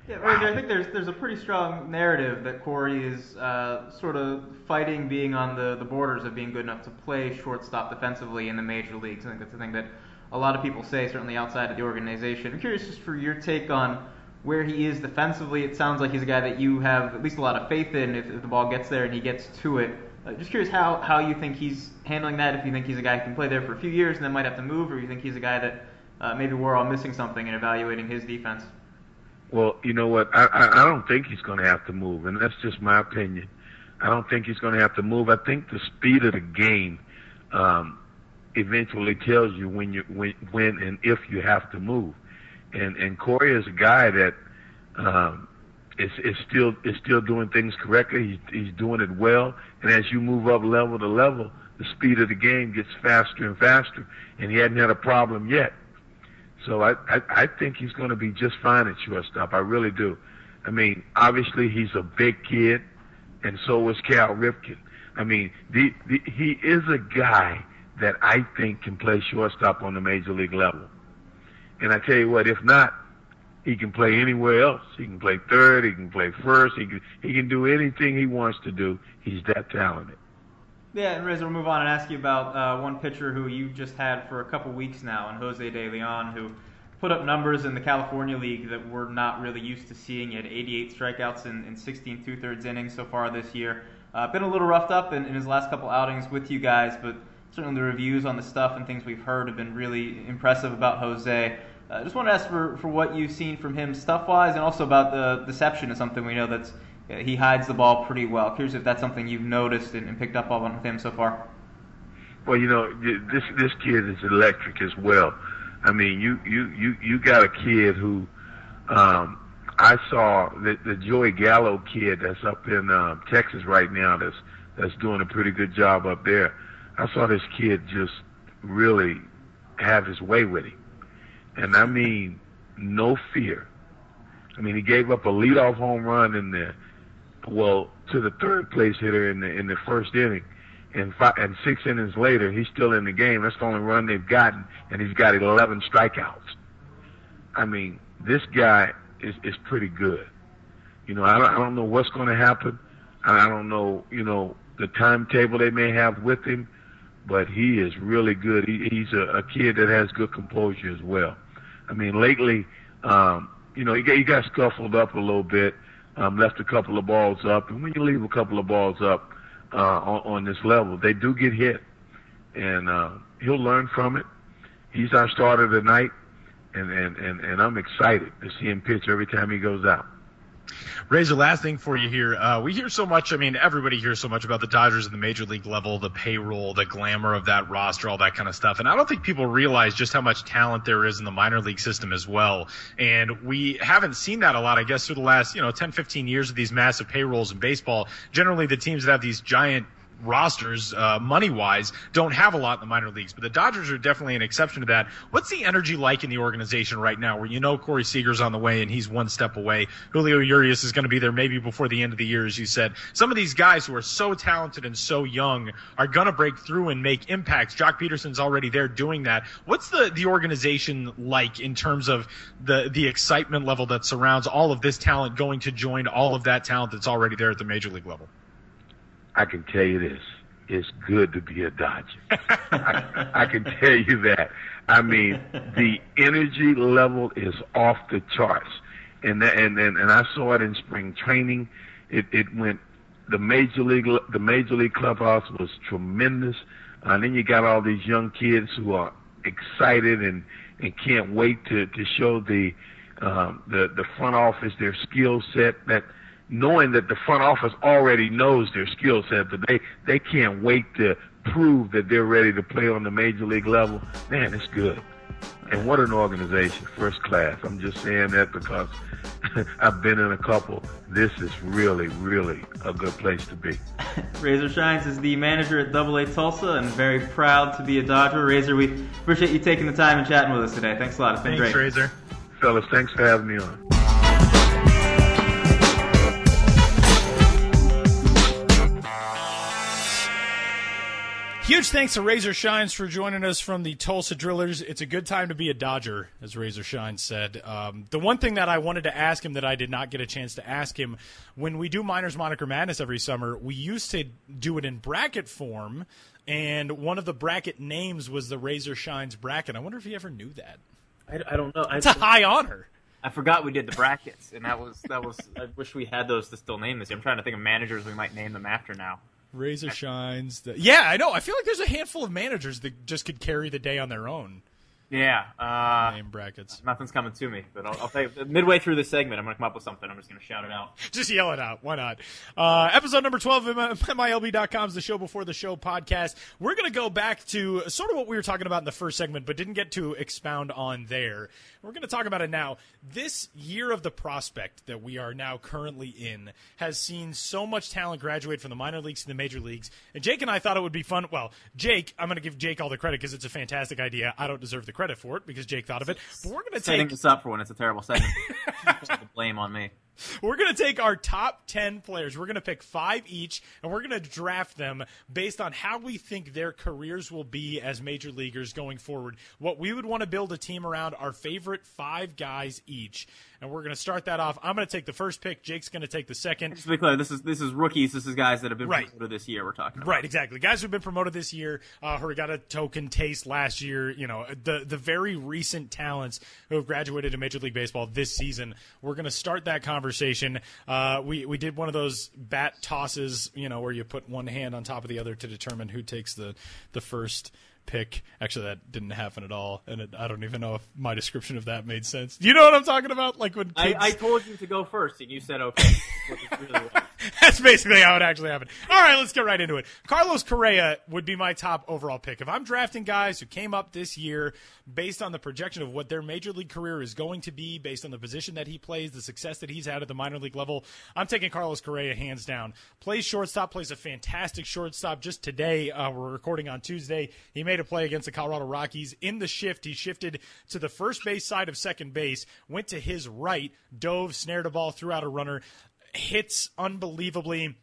Speaker 2: Yeah, wow. I think there's there's a pretty strong narrative that Corey is uh, sort of fighting being on the, the borders of being good enough to play shortstop defensively in the major leagues. I think that's the thing that a lot of people say, certainly outside of the organization. I'm curious just for your take on where he is defensively. It sounds like he's a guy that you have at least a lot of faith in if, if the ball gets there and he gets to it. Uh, just curious how, how you think he's handling that, if you think he's a guy who can play there for a few years and then might have to move, or you think he's a guy that uh, maybe we're all missing something in evaluating his defense.
Speaker 3: Well, you know what? I, I, don't think he's going to have to move, and that's just my opinion. I don't think he's going to have to move. I think the speed of the game um, eventually tells you when you when when and if you have to move. And and Corey is a guy that um, is is still is still doing things correctly. He's he's doing it well. And as you move up level to level, the speed of the game gets faster and faster, and he hadn't had a problem yet. So I I, I think he's going to be just fine at shortstop. I really do. I mean, obviously he's a big kid, and so was Cal Ripken. I mean, the, the he is a guy that I think can play shortstop on the major league level. And I tell you what, if not, he can play anywhere else. He can play third. He can play first. He can he can do anything he wants to do. He's that talented.
Speaker 4: Yeah, and Razor, we'll move on and ask you about uh, one pitcher who you just had for a couple weeks now, and Jose De Leon, who put up numbers in the California League that we're not really used to seeing. He had 88 strikeouts in, in 16 two-thirds innings so far this year. Uh, been a little roughed up in, in his last couple outings with you guys, but certainly the reviews on the stuff and things we've heard have been really impressive about Jose. I uh, just want to ask for, for what you've seen from him stuff wise and also about the deception is something we know that's uh, he hides the ball pretty well. Curious if that's something you've noticed and, and picked up on with him so far.
Speaker 3: Well, you know, this this kid is electric as well. I mean, you you you you got a kid who um, I saw the, the Joey Gallo kid that's up in um, Texas right now. That's that's doing a pretty good job up there. I saw this kid just really have his way with him and I mean no fear. I mean, he gave up a leadoff home run in the well to the third place hitter in the in the first inning, and five, and six innings later, he's still in the game. That's the only run they've gotten, and he's got 11 strikeouts. I mean, this guy is is pretty good. You know, I don't, I don't know what's going to happen. I don't know, you know, the timetable they may have with him, but he is really good. He, he's a, a kid that has good composure as well. I mean, lately, um, you know, he got, he got scuffled up a little bit, um, left a couple of balls up, and when you leave a couple of balls up uh, on, on this level, they do get hit, and uh, he'll learn from it. He's our starter tonight, and and and, and I'm excited to see him pitch every time he goes out.
Speaker 1: Razor, last thing for you here. Uh, we hear so much. I mean, everybody hears so much about the Dodgers at the major league level, the payroll, the glamour of that roster, all that kind of stuff. And I don't think people realize just how much talent there is in the minor league system as well. And we haven't seen that a lot, I guess, through the last, you know, 10, 15 years of these massive payrolls in baseball. Generally, the teams that have these giant rosters, uh, money wise, don't have a lot in the minor leagues. But the Dodgers are definitely an exception to that. What's the energy like in the organization right now, where you know Corey Seager's on the way and he's one step away? Julio Urias is going to be there maybe before the end of the year, as you said. Some of these guys who are so talented and so young are going to break through and make impacts. Joc Pederson's already there doing that. What's the the organization like in terms of the the excitement level that surrounds all of this talent going to join all of that talent that's already there at the major league level?
Speaker 3: I can tell you this: it's good to be a Dodger. I, I can tell you that. I mean, the energy level is off the charts, and and and, and I saw it in spring training. It it went. The major league the major league clubhouse was tremendous, uh, and then you got all these young kids who are excited and and can't wait to to show the um, the the front office their skill set that knowing that the front office already knows their skill set, but they they can't wait to prove that they're ready to play on the major league level. Man, it's good. And what an organization, first class. I'm just saying that because I've been in a couple. This is really, really a good place to be.
Speaker 4: Razor Shines is the manager at Double A Tulsa and very proud to be a Dodger. Razor, we appreciate you taking the time and chatting with us today. Thanks a lot. It's been
Speaker 1: thanks,
Speaker 4: great.
Speaker 1: Razor.
Speaker 3: Fellas, thanks for having me on.
Speaker 1: Huge thanks to Razor Shines for joining us from the Tulsa Drillers. It's a good time to be a Dodger, as Razor Shines said. Um, the one thing that I wanted to ask him that I did not get a chance to ask him when we do Miners Moniker Madness every summer, we used to do it in bracket form, and one of the bracket names was the Razor Shines bracket. I wonder if he ever knew that.
Speaker 2: I, I don't know.
Speaker 1: It's a high honor.
Speaker 2: I forgot we did the brackets, and that was that was. I wish we had those to still name this. I'm trying to think of managers we might name them after now.
Speaker 1: Razor shines. The, yeah, I know. I feel like there's a handful of managers that just could carry the day on their own.
Speaker 2: Yeah. Uh,
Speaker 1: Name brackets.
Speaker 2: Nothing's coming to me, but I'll, I'll tell you. Midway through this segment, I'm going to come up with something. I'm just going to shout it out.
Speaker 1: Just yell it out. Why not? Uh, episode number 12 of MILB.com is the show before the show podcast. We're going to go back to sort of what we were talking about in the first segment, but didn't get to expound on there. We're going to talk about it now. This year of the prospect that we are now currently in has seen so much talent graduate from the minor leagues to the major leagues. And Jake and I thought it would be fun. Well, Jake, I'm going to give Jake all the credit because it's a fantastic idea. I don't deserve the credit for it because Jake thought of it. But we're going to take
Speaker 2: this up for when it's a terrible segment. blame on me.
Speaker 1: we're going to take our top 10 players. We're going to pick five each, and we're going to draft them based on how we think their careers will be as major leaguers going forward. What we would want to build a team around our favorite five guys each. And we're going to start that off. I'm going to take the first pick. Jake's going to take the second.
Speaker 2: Just to be clear, this is this is rookies. This is guys that have been
Speaker 1: Right.
Speaker 2: promoted this year. We're talking about.
Speaker 1: Right, exactly. Guys who've been promoted this year, uh, who got a token taste last year. You know, the the very recent talents who have graduated to Major League Baseball this season. We're going to start that conversation. Uh, we we did one of those bat tosses, you know, where you put one hand on top of the other to determine who takes the the first pick. Actually, that didn't happen at all, and it, I don't even know if my description of that made sense. Do you know what I'm talking about? Like when
Speaker 2: I,
Speaker 1: kids,
Speaker 2: I told you to go first, and you said okay. Really.
Speaker 1: That's basically how it actually happened. All right, let's get right into it. Carlos Correa would be my top overall pick. If I'm drafting guys who came up this year based on the projection of what their major league career is going to be, based on the position that he plays, the success that he's had at the minor league level, I'm taking Carlos Correa hands down. Plays shortstop, plays a fantastic shortstop. Just today, uh, we're recording on Tuesday. He made a play against the Colorado Rockies. In the shift, he shifted to the first base side of second base, went to his right, dove, snared a ball, threw out a runner hits unbelievably.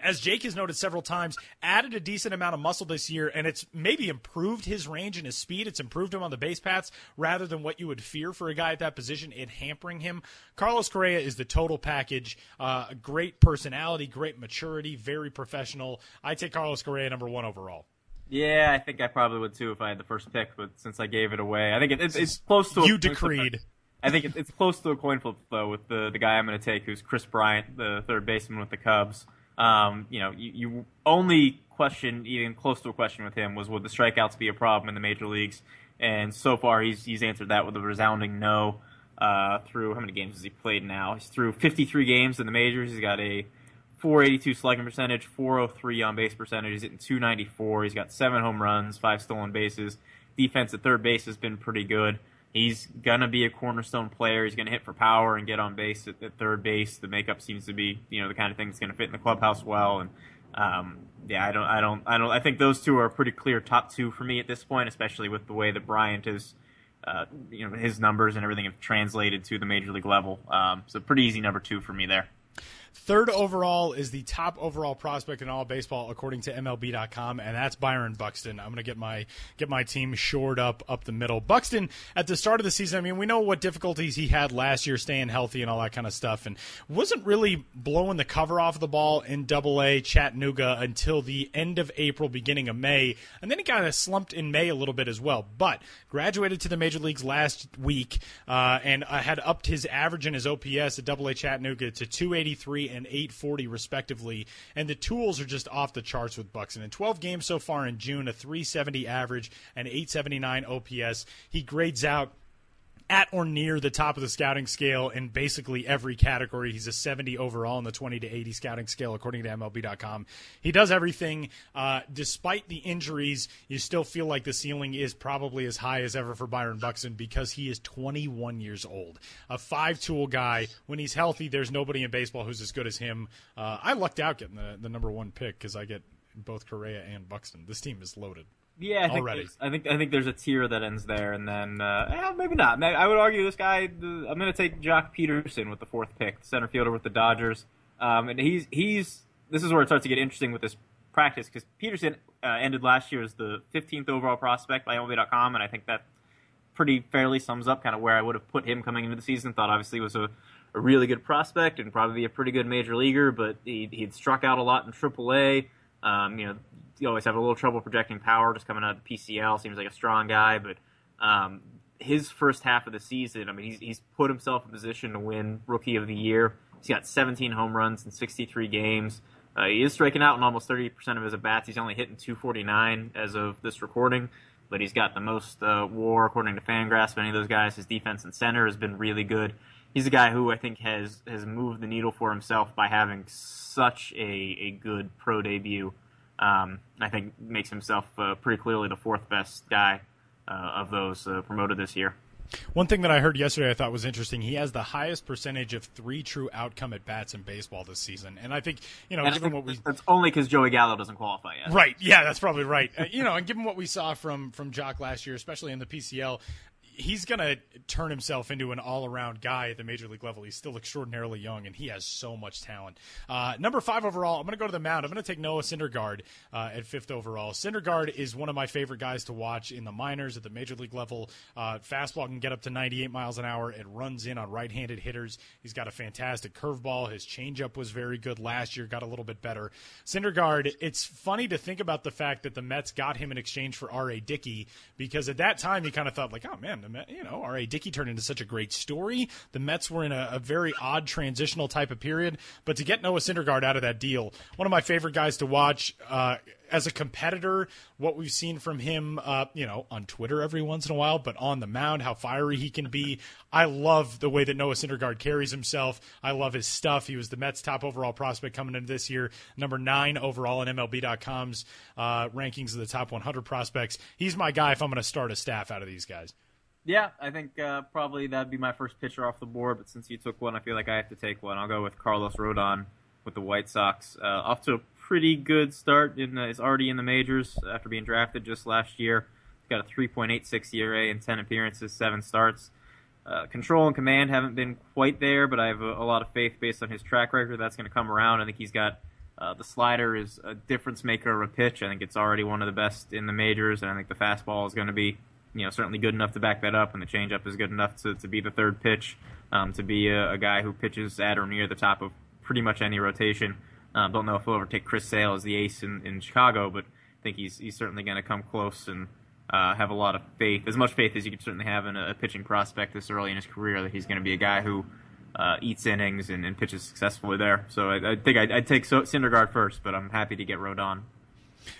Speaker 1: As Jake has noted several times, added a decent amount of muscle this year, and it's maybe improved his range and his speed. It's improved him on the base paths rather than what you would fear for a guy at that position, it hampering him. Carlos Correa is the total package. Uh, great personality, great maturity, very professional. I take Carlos Correa number one overall.
Speaker 2: Yeah, I think I probably would too if I had the first pick, but since I gave it away, I think it, it's, it's close to a
Speaker 1: You
Speaker 2: coin flip.
Speaker 1: decreed.
Speaker 2: I think it, it's close to a coin flip though with the the guy I'm going to take, who's Kris Bryant, the third baseman with the Cubs. Um, you know, you, you only question, even close to a question with him, was would the strikeouts be a problem in the major leagues? And so far, he's he's answered that with a resounding no. Uh, through how many games has he played now? He's through 53 games in the majors. He's got a 482 slugging percentage, 403 on base percentage. He's hitting 294. He's got seven home runs, five stolen bases. Defense at third base has been pretty good. He's gonna be a cornerstone player. He's gonna hit for power and get on base at, at third base. The makeup seems to be, you know, the kind of thing that's gonna fit in the clubhouse well. And um, yeah, I don't, I don't, I don't. I think those two are pretty clear top two for me at this point, especially with the way that Bryant is. Uh, you know his numbers and everything have translated to the major league level. Um, so pretty easy number two for me there.
Speaker 1: Third overall is the top overall prospect in all baseball according to MLB.com, and that's Byron Buxton. I'm going to get my get my team shored up up the middle. Buxton at the start of the season, I mean, we know what difficulties he had last year staying healthy and all that kind of stuff, and wasn't really blowing the cover off of the ball in Double A Chattanooga until the end of April, beginning of May, and then he kind of slumped in May a little bit as well. But graduated to the major leagues last week, uh, and uh, had upped his average and his OPS at Double A Chattanooga to 283 and 840 respectively. And the tools are just off the charts with Buxton. In 12 games so far in June, a 370 average and 879 OPS. He grades out at or near the top of the scouting scale in basically every category. He's a 70 overall in the 20 to 80 scouting scale, according to MLB.com. He does everything. Uh, despite the injuries, you still feel like the ceiling is probably as high as ever for Byron Buxton because he is 21 years old. A five tool guy. When he's healthy, there's nobody in baseball who's as good as him. Uh, I lucked out getting the, the number one pick because I get both Correa and Buxton. This team is loaded.
Speaker 2: Yeah, I think
Speaker 1: Already.
Speaker 2: there's- I think I think there's a tier that ends there, and then uh, eh, maybe not. I would argue this guy. I'm going to take Joc Pederson with the fourth pick, the center fielder with the Dodgers, um, and he's he's. This is where it starts to get interesting with this practice because Peterson uh, ended last year as the 15th overall prospect by MLB.com, and I think that pretty fairly sums up kind of where I would have put him coming into the season. Thought obviously he was a, a really good prospect and probably a pretty good major leaguer, but he, he'd struck out a lot in AAA. Um, you know, you always have a little trouble projecting power just coming out of the PCL. Seems like a strong guy, but um, his first half of the season, I mean, he's, he's put himself in position to win Rookie of the Year. He's got 17 home runs in 63 games. Uh, he is striking out in almost 30% of his at bats. He's only hitting 249 as of this recording. but he's got the most uh, WAR according to Fangraphs of any of those guys. His defense and center has been really good. He's a guy who I think has has moved the needle for himself by having such a, a good pro debut. Um, I think makes himself uh, pretty clearly the fourth best guy uh, of those uh, promoted this year.
Speaker 1: One thing that I heard yesterday I thought was interesting. He has the highest percentage of three true outcome at bats in baseball this season, and I think you know,
Speaker 2: And
Speaker 1: given what we
Speaker 2: that's only because Joey Gallo doesn't qualify yet.
Speaker 1: Right. Yeah, that's probably right. Uh, you know, and given what we saw from from Joc last year, especially in the PCL, he's going to turn himself into an all-around guy at the major league level. He's still extraordinarily young, and he has so much talent. Uh, number five overall, I'm going to go to the mound. I'm going to take Noah Syndergaard uh, at fifth overall. Syndergaard is one of my favorite guys to watch in the minors at the major league level. Uh, fastball can get up to 98 miles an hour. It runs in on right-handed hitters. He's got a fantastic curveball. His changeup was very good last year. Got a little bit better. Syndergaard. It's funny to think about the fact that the Mets got him in exchange for R.A. Dickey because at that time you kind of thought like, oh man, the you know, R.A. Dickey turned into such a great story. The Mets were in a, a very odd transitional type of period, but to get Noah Syndergaard out of that deal, one of my favorite guys to watch. Uh, as a competitor, what we've seen from him, uh, you know, on Twitter every once in a while, but on the mound, how fiery he can be. I love the way that Noah Syndergaard carries himself. I love his stuff. He was the Mets' top overall prospect coming into this year, number nine overall in MLB.com's uh, rankings of the top 100 prospects. He's my guy if I'm going to start a staff out of these guys.
Speaker 2: Yeah, I think uh, probably that'd be my first pitcher off the board. But since you took one, I feel like I have to take one. I'll go with Carlos Rodon with the White Sox. Uh, off to a pretty good start. In the, is already in the majors after being drafted just last year. He's got a 3.86 ERA in 10 appearances, seven starts. Uh, control and command haven't been quite there, but I have a, a lot of faith based on his track record that's going to come around. I think he's got uh, the slider is a difference maker of a pitch. I think it's already one of the best in the majors, and I think the fastball is going to be, you know, certainly good enough to back that up, and the changeup is good enough to, to be the third pitch, um, to be a, a guy who pitches at or near the top of pretty much any rotation. Uh, don't know if he'll ever take Chris Sale as the ace in, in Chicago, but I think he's he's certainly going to come close and uh, have a lot of faith, as much faith as you can certainly have in a, pitching prospect this early in his career, that he's going to be a guy who uh, eats innings and, and, pitches successfully there. So I, I think I'd, I'd take so- Syndergaard first, but I'm happy to get Rodon.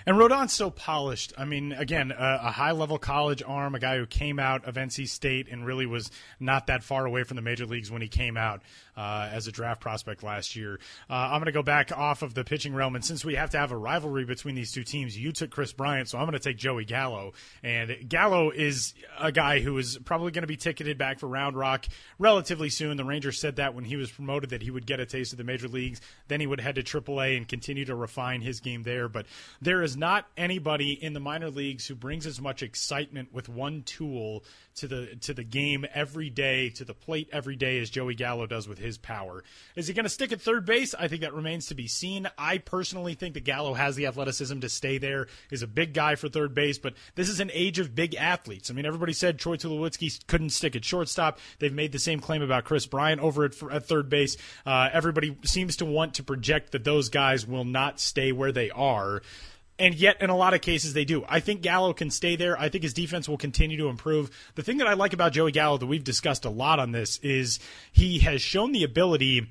Speaker 1: And Rodon's so polished. I mean, again, a, a high level college arm, a guy who came out of NC State and really was not that far away from the major leagues when he came out uh, as a draft prospect last year. Uh, I'm going to go back off of the pitching realm, and since we have to have a rivalry between these two teams, you took Kris Bryant, so I'm going to take Joey Gallo. And Gallo is a guy who is probably going to be ticketed back for Round Rock relatively soon. The Rangers said that when he was promoted that he would get a taste of the major leagues, then he would head to AAA and continue to refine his game there. But there is not anybody in the minor leagues who brings as much excitement with one tool to the to the game every day, to the plate every day as Joey Gallo does with his power. Is he going to stick at third base? I think that remains to be seen. I personally think that Gallo has the athleticism to stay there. Is a big guy for third base, but this is an age of big athletes. I mean, everybody said Troy Tulowitzki couldn't stick at shortstop. They've made the same claim about Kris Bryant over at, at third base. Uh, everybody seems to want to project that those guys will not stay where they are and yet in a lot of cases they do. I think Gallo can stay there. I think his defense will continue to improve. The thing that I like about Joey Gallo that we've discussed a lot on this is he has shown the ability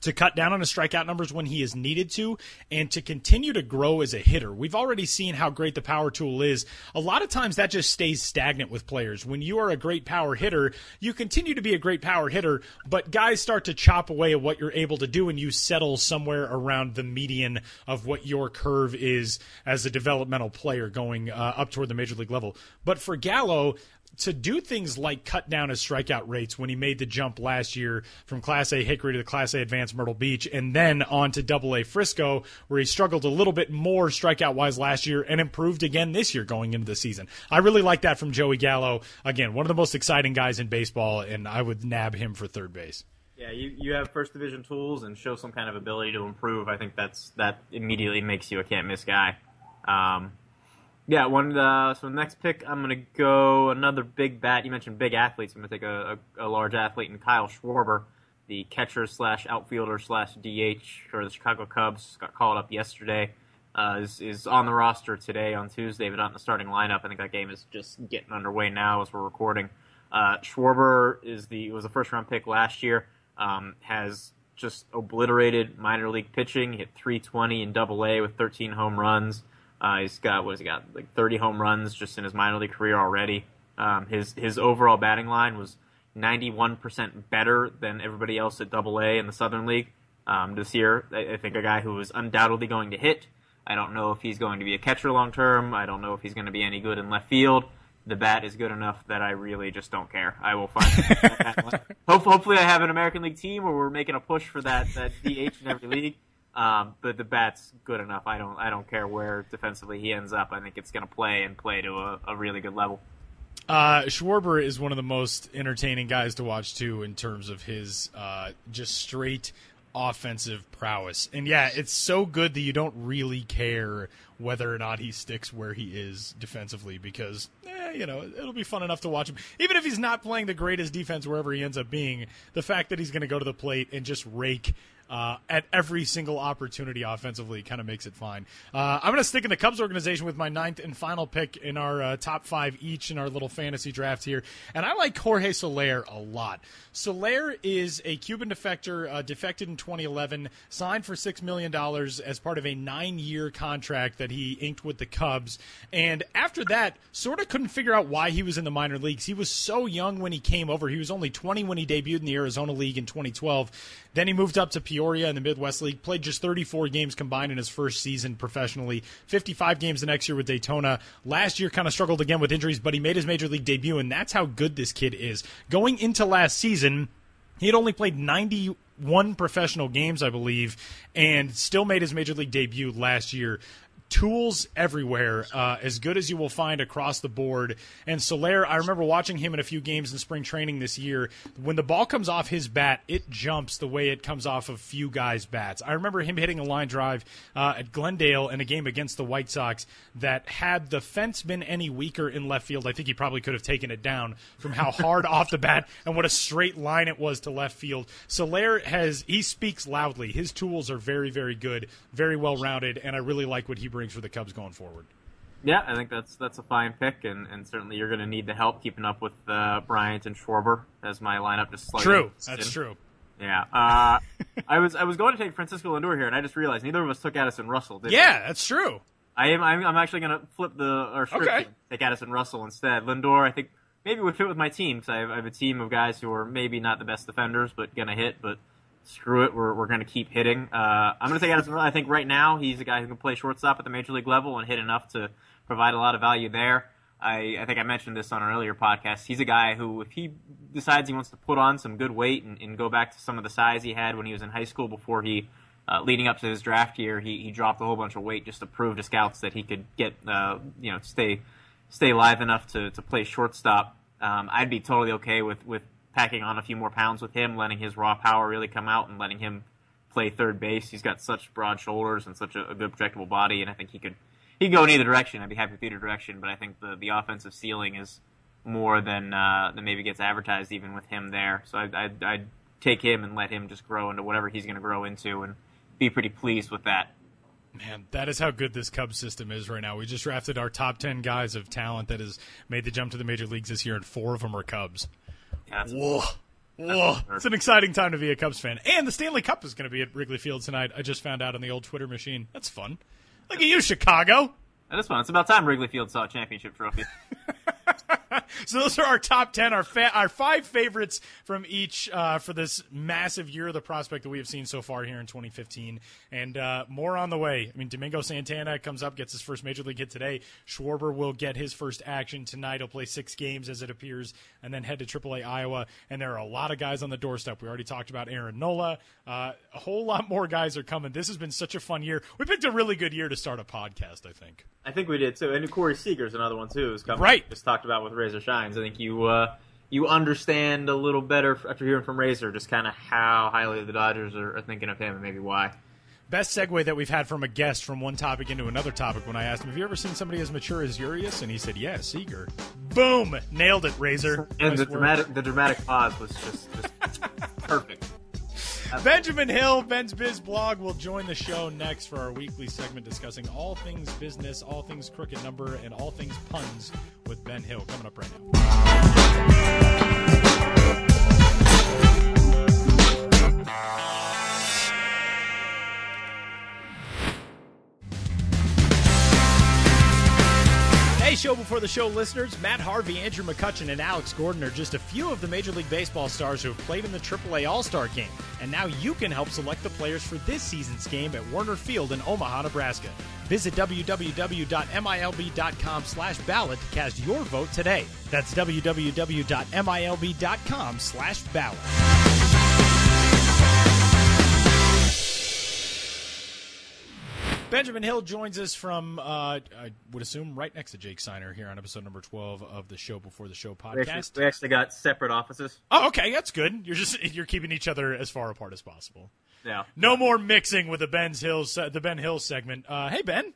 Speaker 1: to cut down on his strikeout numbers when he is needed to and to continue to grow as a hitter. We've already seen how great the power tool is. A lot of times that just stays stagnant with players. When you are a great power hitter, you continue to be a great power hitter, but guys start to chop away at what you're able to do and you settle somewhere around the median of what your curve is as a developmental player going uh, up toward the major league level. But for Gallo, to do things like cut down his strikeout rates when he made the jump last year from Class A Hickory to the Class A Advanced Myrtle Beach, and then on to Double A Frisco, where he struggled a little bit more strikeout wise last year and improved again this year going into the season. I really like that from Joey Gallo. Again, one of the most exciting guys in baseball, and I would nab him for third base.
Speaker 2: Yeah, you, you have first division tools and show some kind of ability to improve. I think that's that immediately makes you a can't miss guy. Um, yeah, one. Uh, so next pick, I'm gonna go another big bat. You mentioned big athletes. I'm gonna take a, a, a large athlete in Kyle Schwarber, the catcher slash outfielder slash DH for the Chicago Cubs. Got called up yesterday. Uh, is is on the roster today on Tuesday, but not in the starting lineup. I think that game is just getting underway now as we're recording. Uh, Schwarber is the was a first round pick last year. Um, has just obliterated minor league pitching. Hit 320 in Double A with 13 home runs. Uh, he's got what has he got like 30 home runs just in his minor league career already. Um, his his overall batting line was 91% better than everybody else at Double A in the Southern League um, this year. I, I think a guy who is undoubtedly going to hit. I don't know if he's going to be a catcher long term. I don't know if he's going to be any good in left field. The bat is good enough that I really just don't care. I will find. hopefully, I have an American League team where we're making a push for that that DH in every league. Um, but the bat's good enough. I don't I don't care where defensively he ends up. I think it's going to play and play to a, a really good level.
Speaker 1: Uh, Schwarber is one of the most entertaining guys to watch too, in terms of his uh, just straight offensive prowess. And yeah, it's so good that you don't really care whether or not he sticks where he is defensively because, eh, you know, it'll be fun enough to watch him. Even if he's not playing the greatest defense wherever he ends up being, the fact that he's going to go to the plate and just rake uh, at every single opportunity offensively kind of makes it fine. Uh, I'm going to stick in the Cubs organization with my ninth and final pick in our uh, top five each in our little fantasy draft here. And I like Jorge Soler a lot. Soler is a Cuban defector, uh, defected in 2011, signed for $6 million as part of a nine year contract that he inked with the Cubs. And after that, sort of couldn't figure out why he was in the minor leagues. He was so young when he came over. He was only 20 when he debuted in the Arizona League in 2012. Then he moved up to Peoria in the Midwest League, played just 34 games combined in his first season professionally, 55 games the next year with Daytona. Last year kind of struggled again with injuries, but he made his major league debut, and that's how good this kid is. Going into last season, he had only played 91 professional games, I believe, and still made his major league debut last year tools everywhere, uh, as good as you will find across the board. And Soler, I remember watching him in a few games in spring training this year. When the ball comes off his bat, it jumps the way it comes off of few guys' bats. I remember him hitting a line drive uh, at Glendale in a game against the White Sox that had the fence been any weaker in left field, I think he probably could have taken it down from how hard off the bat and what a straight line it was to left field. Soler has he speaks loudly. His tools are very, very good, very well rounded, and I really like what he brings for the Cubs going forward.
Speaker 2: Yeah, I think that's that's a fine pick, and, and certainly you're going to need the help keeping up with uh, Bryant and Schwarber as my lineup just slightly.
Speaker 1: True, that's true.
Speaker 2: Yeah, uh, I was I was going to take Francisco Lindor here, and I just realized neither of us took Addison Russell.
Speaker 1: Yeah,
Speaker 2: we?
Speaker 1: that's true.
Speaker 2: I am. I'm, I'm actually going to flip the or script
Speaker 1: okay.
Speaker 2: take Addison Russell instead. Lindor, I think maybe would fit with my team because I, I have a team of guys who are maybe not the best defenders, but going to hit, but screw it, we're, we're going to keep hitting. Uh, I'm going to take Addison. I think right now he's a guy who can play shortstop at the major league level and hit enough to provide a lot of value there. I, I think I mentioned this on an earlier podcast. He's a guy who, if he decides he wants to put on some good weight and, and go back to some of the size he had when he was in high school before he, uh, leading up to his draft year, he, he dropped a whole bunch of weight just to prove to scouts that he could get, uh, you know, stay stay live enough to, to play shortstop. Um, I'd be totally okay with, with packing on a few more pounds with him, letting his raw power really come out, and letting him play third base. He's got such broad shoulders and such a, a good projectable body, and I think he could he go in either direction. I'd be happy with either direction, but I think the the offensive ceiling is more than uh, than maybe gets advertised even with him there. So I'd, I'd, I'd take him and let him just grow into whatever he's going to grow into, and be pretty pleased with that.
Speaker 1: Man, that is how good this Cubs system is right now. We just drafted our top 10 guys of talent that has made the jump to the major leagues this year, and four of them are Cubs. Whoa. Whoa. It's an exciting time to be a Cubs fan. And the Stanley Cup is going to be at Wrigley Field tonight. I just found out on the old Twitter machine. That's fun. Look at you, Chicago.
Speaker 2: That is fun. It's about time Wrigley Field saw a championship trophy.
Speaker 1: So those are our top ten, our fa- our five favorites from each uh, for this massive year of the prospect that we have seen so far here in 2015, and uh, more on the way. I mean, Domingo Santana comes up, gets his first major league hit today. Schwarber will get his first action tonight. He'll play six games as it appears, and then head to AAA Iowa. And there are a lot of guys on the doorstep. We already talked about Aaron Nola. Uh, a whole lot more guys are coming. This has been such a fun year. We picked a really good year to start a podcast. I think.
Speaker 2: I think we did too. And Corey Seager's another one too. Who's coming.
Speaker 1: Right.
Speaker 2: Just talked about with Razor Shines. I think you uh, you understand a little better after hearing from Razor just kind of how highly the Dodgers are, are thinking of him and maybe why.
Speaker 1: Best segue that we've had from a guest from one topic into another topic when I asked him, Have you ever seen somebody as mature as Urias? And he said, Yeah, Seager. Boom! Nailed it, Razor.
Speaker 2: And
Speaker 1: Nice
Speaker 2: the
Speaker 1: work.
Speaker 2: dramatic the dramatic pause was just, just perfect.
Speaker 1: Uh, Benjamin Hill, Ben's Biz blog, will join the show next for our weekly segment discussing all things business, all things crooked number, and all things puns with Ben Hill coming up right now. Show before the show listeners, Matt Harvey, Andrew McCutchen, and Alex Gordon are just a few of the Major League Baseball stars who have played in the AAA All Star game. And now you can help select the players for this season's game at Werner Field in Omaha, Nebraska. Visit www.milb.com slash ballot to cast your vote today. That's www.milb.com slash ballot. Benjamin Hill joins us from, uh, I would assume, right next to Jake Seiner here on episode number 12 of the Show Before the Show
Speaker 2: We actually,
Speaker 1: podcast.
Speaker 2: we actually got separate offices.
Speaker 1: Oh, okay, that's good. You're just you're keeping each other as far apart as possible.
Speaker 2: Yeah.
Speaker 1: No more mixing with the Ben's Hills, the Ben Hill segment. Uh, hey Ben,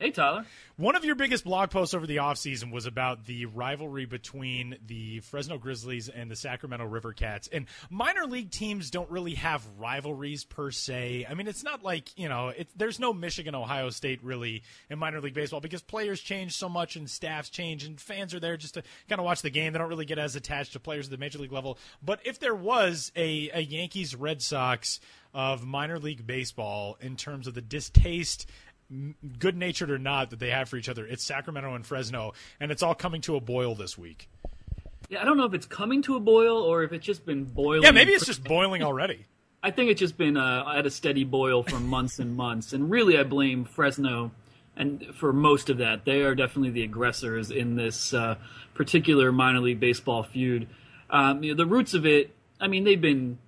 Speaker 2: Hey, Tyler.
Speaker 1: one of your biggest blog posts over the offseason was about the rivalry between the Fresno Grizzlies and the Sacramento River Cats. And minor league teams don't really have rivalries per se. I mean, it's not like, you know, it, there's no Michigan, Ohio State really in minor league baseball because players change so much and staffs change and fans are there just to kind of watch the game. They don't really get as attached to players at the major league level. But if there was a, a Yankees Red Sox of minor league baseball in terms of the distaste good natured or not that they have for each other. It's Sacramento and Fresno, and it's all coming to a boil this week.
Speaker 5: Yeah, I don't know if it's coming to a boil or if it's just been boiling.
Speaker 1: Yeah, maybe it's just boiling already.
Speaker 5: I think it's just been uh, at a steady boil for months and months, and really, I blame Fresno, and for most of that, they are definitely the aggressors in this uh, particular minor league baseball feud. Um, you know, the roots of it, I mean, they've been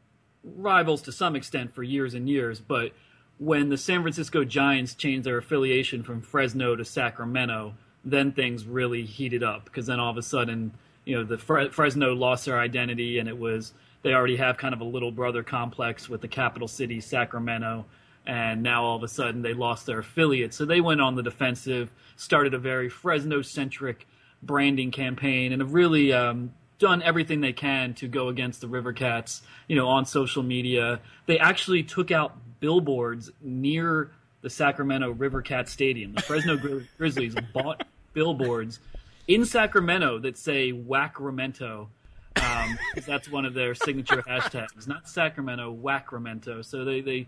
Speaker 5: rivals to some extent for years and years, but when the San Francisco Giants changed their affiliation from Fresno to Sacramento, then things really heated up because then all of a sudden, you know, the Fre- Fresno lost their identity and it was they already have kind of a little brother complex with the capital city Sacramento and now all of a sudden they lost their affiliate. So they went on the defensive, started a very Fresno centric branding campaign, and have really um, done everything they can to go against the River Cats, you know, on social media. They actually took out billboards near the Sacramento River Cat Stadium. The Fresno Gri- Grizzlies bought billboards in Sacramento that say Wackramento. Um, that's one of their signature hashtags, not Sacramento, Wackramento. So they, they,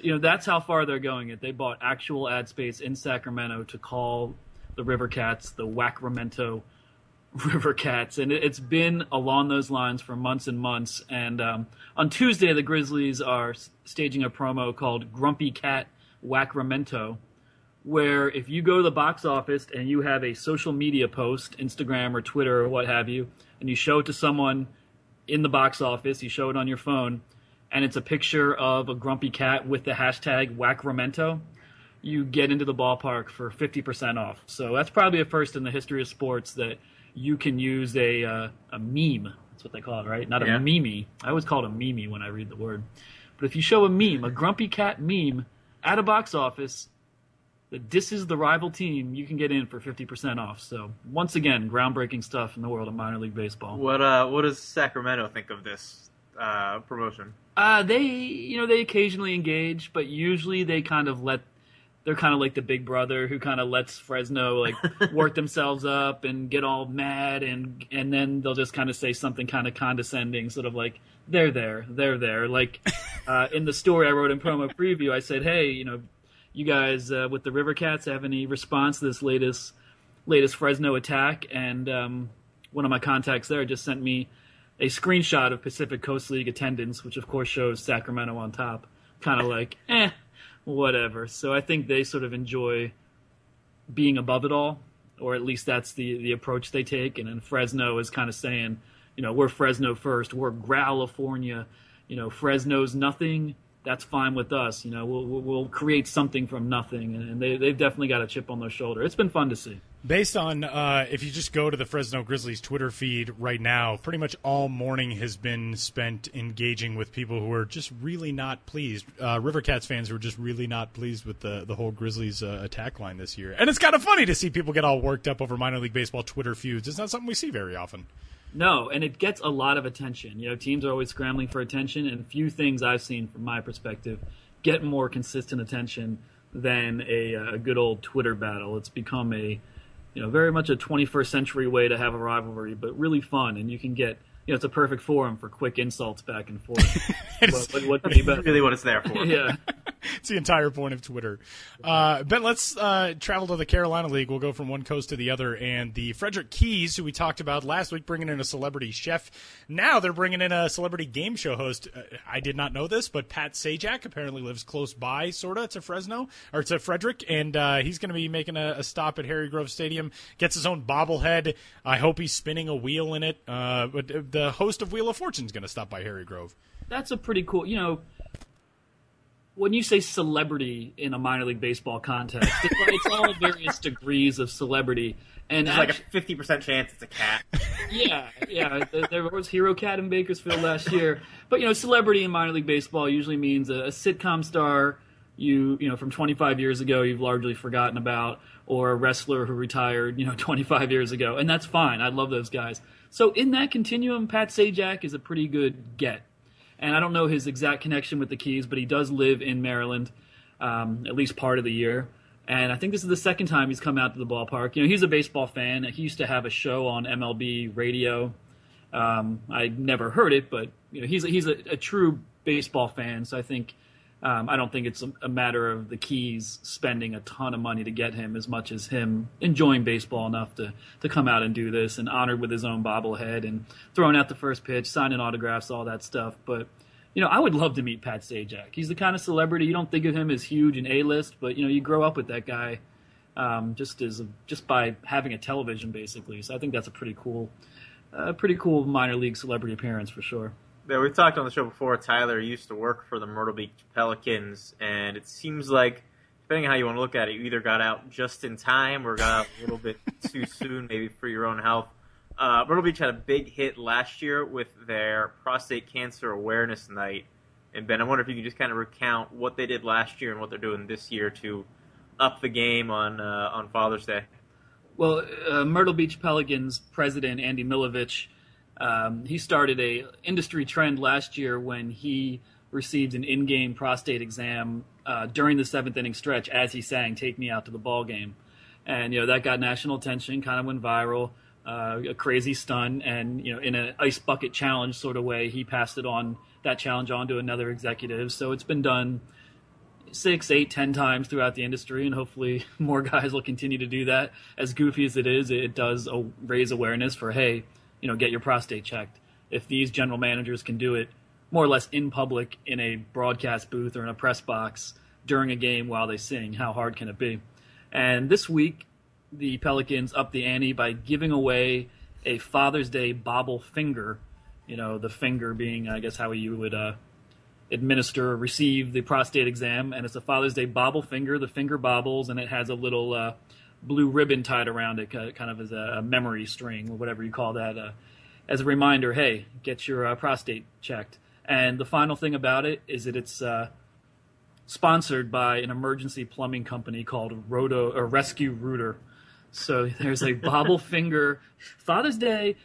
Speaker 5: you know, that's how far they're going. It. They bought actual ad space in Sacramento to call the River Cats the Wackramento River Cats, and it, it's been along those lines for months and months. And um, on Tuesday, the Grizzlies are staging a promo called Grumpy Cat Wackramento, where if you go to the box office and you have a social media post, Instagram or Twitter or what have you, and you show it to someone in the box office, you show it on your phone, and it's a picture of a grumpy cat with the hashtag Wackramento, you get into the ballpark for 50% off. So that's probably a first in the history of sports that you can use a uh, a meme. That's what they call it, right? Not a
Speaker 2: Yeah.
Speaker 5: meme. I always call it a meme when I read the word. But if you show a meme, a grumpy cat meme, at a box office that disses the rival team, you can get in for 50% off. So once again, groundbreaking stuff in the world of minor league baseball.
Speaker 2: What uh, what does Sacramento think of this uh, promotion?
Speaker 5: Uh, they, you know, they occasionally engage, but usually they kind of let. They're kind of like the big brother who kind of lets Fresno like work themselves up and get all mad, and and then they'll just kind of say something kind of condescending, sort of like they're there, they're there. Like uh, in the story I wrote in promo preview, I said, hey, you know, you guys uh, with the River Cats have any response to this latest latest Fresno attack? And um, one of my contacts there just sent me a screenshot of Pacific Coast League attendance, which of course shows Sacramento on top. Kind of like, eh, whatever. So I think they sort of enjoy being above it all, or at least that's the the approach they take. And then Fresno is kind of saying, you know, we're Fresno first, we're California, you know, Fresno's nothing. That's fine with us. You know, we'll we'll, create something from nothing, and they they've definitely got a chip on their shoulder. It's been fun to see.
Speaker 1: Based on uh, if you just go to the Fresno Grizzlies Twitter feed right now, pretty much all morning has been spent engaging with people who are just really not pleased. Uh, River Cats fans who are just really not pleased with the the whole Grizzlies uh, attack line this year. And it's kind of funny to see people get all worked up over minor league baseball Twitter feuds. It's not something we see very often.
Speaker 5: No, and it gets a lot of attention. You know, teams are always scrambling for attention, and few things I've seen from my perspective get more consistent attention than a, uh, a good old Twitter battle. It's become a, you know, very much a 21st century way to have a rivalry, but really fun, and you can get you know, it's a perfect forum for quick insults back and forth. what, what, what could be better?
Speaker 2: really what it's there for.
Speaker 5: yeah.
Speaker 1: it's the entire point of Twitter. Uh, ben, let's uh, travel to the Carolina League. We'll go from one coast to the other. And the Frederick Keys, who we talked about last week, bringing in a celebrity chef. Now they're bringing in a celebrity game show host. Uh, I did not know this, but Pat Sajak apparently lives close by, sort of, to Fresno, or to Frederick. And uh, he's going to be making a, a, stop at Harry Grove Stadium. Gets his own bobblehead. I hope he's spinning a wheel in it. Uh, but the host of Wheel of Fortune is going to stop by Harry Grove.
Speaker 5: That's a pretty cool, you know when you say celebrity in a minor league baseball context, it's, it's all various degrees of celebrity. And
Speaker 2: There's like a fifty percent chance it's a cat.
Speaker 5: Yeah, yeah. There was Hero Cat in Bakersfield last year, but you know, celebrity in minor league baseball usually means a, a sitcom star you you know from 25 years ago you've largely forgotten about, or a wrestler who retired you know 25 years ago, and that's fine. I love those guys. So in that continuum, Pat Sajak is a pretty good get and I don't know his exact connection with the Keys, but he does live in Maryland um, at least part of the year. And I think this is the second time he's come out to the ballpark. You know, he's a baseball fan. He used to have a show on MLB radio. Um, I never heard it, but you know, he's a, he's a, a true baseball fan. So I think um, I don't think it's a, a, matter of the Keys spending a ton of money to get him as much as him enjoying baseball enough to, to come out and do this and honored with his own bobblehead and throwing out the first pitch, signing autographs, all that stuff. But, you know, I would love to meet Pat Sajak. He's the kind of celebrity you don't think of him as huge and A-list, but, you know, you grow up with that guy um, just as just by having a television, basically. So I think that's a pretty cool, uh, pretty cool minor league celebrity appearance for sure
Speaker 2: yeah, we've talked on the show before. Tyler used to work for the Myrtle Beach Pelicans, and it seems like, depending on how you want to look at it, you either got out just in time or got out a little bit too soon, maybe for your own health. Uh, Myrtle Beach had a big hit last year with their prostate cancer awareness night. And Ben, I wonder if you could just kind of recount what they did last year and what they're doing this year to up the game on uh, on Father's Day.
Speaker 5: Well, uh, Myrtle Beach Pelicans president Andy Milovich um, he started a industry trend last year when he received an in-game prostate exam uh, during the seventh inning stretch as he sang "Take Me Out to the Ball Game," and you know that got national attention, kind of went viral. Uh, a crazy stunt, and you know, in an ice bucket challenge sort of way, he passed it on that challenge on to another executive. So it's been done six, eight, ten times throughout the industry, and hopefully more guys will continue to do that. As goofy as it is, it does raise awareness for hey, you know, get your prostate checked. If these general managers can do it more or less in public in a broadcast booth or in a press box during a game while they sing, how hard can it be? And this week, the Pelicans upped the ante by giving away a Father's Day bobble finger. You know, the finger being, I guess, how you would uh, administer or receive the prostate exam. And it's a Father's Day bobble finger. The finger bobbles, and it has a little uh, blue ribbon tied around it, kind of as a memory string or whatever you call that, uh, as a reminder. Hey, get your uh, prostate checked. And the final thing about it is that it's uh, sponsored by an emergency plumbing company called Roto or Rescue Rooter. So there's a bobble finger Father's Day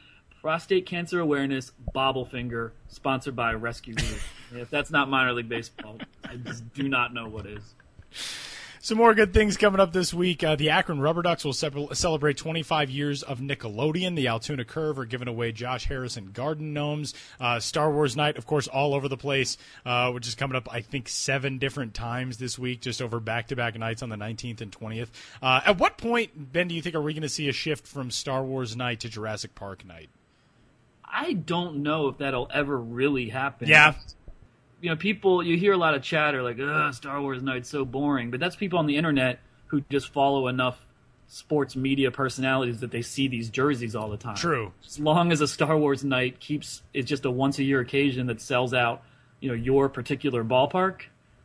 Speaker 5: prostate cancer awareness bobble finger sponsored by Rescue Rooter. if that's not minor league baseball, I just do not know what is.
Speaker 1: Some more good things coming up this week. Uh, the Akron Rubber Ducks will se- celebrate 25 years of Nickelodeon. The Altoona Curve are giving away Josh Harrison Garden Gnomes. Uh, Star Wars Night, of course, all over the place, uh, which is coming up, I think, seven different times this week, just over back to back nights on the 19th and 20th. Uh, at what point, Ben, do you think are we going to see a shift from Star Wars Night to Jurassic Park Night?
Speaker 5: I don't know if that'll ever really happen.
Speaker 1: Yeah
Speaker 5: you know, people you hear a lot of chatter like, "Ugh, Star Wars Night's so boring," but that's people on the internet who just follow enough sports media personalities that they see these jerseys all the time.
Speaker 1: True.
Speaker 5: As long as a Star Wars night keeps it's just a once a year occasion that sells out, you know, your particular ballpark,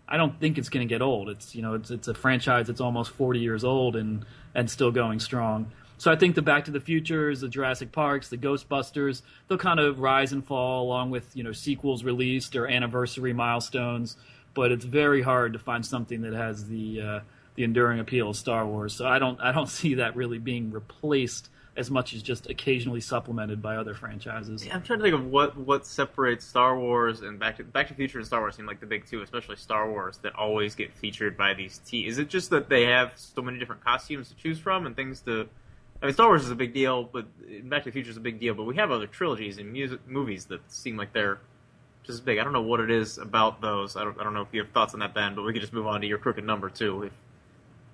Speaker 5: I don't think it's going to get old. It's you know, it's it's a franchise that's almost 40 years old and and still going strong. So I think the Back to the Futures, the Jurassic Parks, the Ghostbusters, they'll kind of rise and fall along with you know sequels released or anniversary milestones. But it's very hard to find something that has the uh, the enduring appeal of Star Wars. So I don't I don't see that really being replaced as much as just occasionally supplemented by other franchises.
Speaker 2: Yeah, I'm trying to think of what what separates Star Wars and Back to Back to the Future and Star Wars seem like the big two, especially Star Wars that always get featured by these T. Is it just that they have so many different costumes to choose from and things to I mean, Star Wars is a big deal, but Back to the Future is a big deal. But we have other trilogies and music movies that seem like they're just as big. I don't know what it is about those. I don't, I don't know if you have thoughts on that, Ben. But we could just move on to your crooked number too. If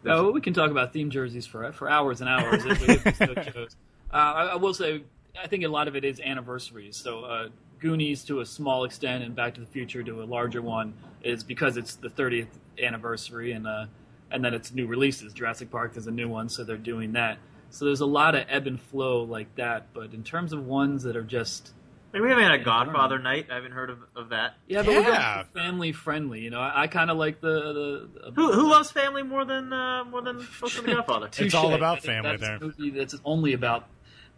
Speaker 5: Oh, we can talk about theme jerseys for for hours and hours if we, if we. Uh, I, I will say, I think a lot of it is anniversaries. So uh, Goonies to a small extent, and Back to the Future to a larger one, is because it's the 30th anniversary, and uh, and then it's new releases. Jurassic Park is a new one, so they're doing that. So there's a lot of ebb and flow like that. But in terms of ones that are just
Speaker 2: I mean, we haven't had a
Speaker 5: Yeah, I
Speaker 2: Godfather night. I haven't heard of, of that.
Speaker 5: yeah, but we're
Speaker 1: Yeah.
Speaker 5: family friendly. You know, I, I kind of like the the.
Speaker 2: Who who loves family more than uh, more than folks in the Godfather?
Speaker 1: It's all about family
Speaker 5: that's
Speaker 1: there.
Speaker 5: a movie That's only about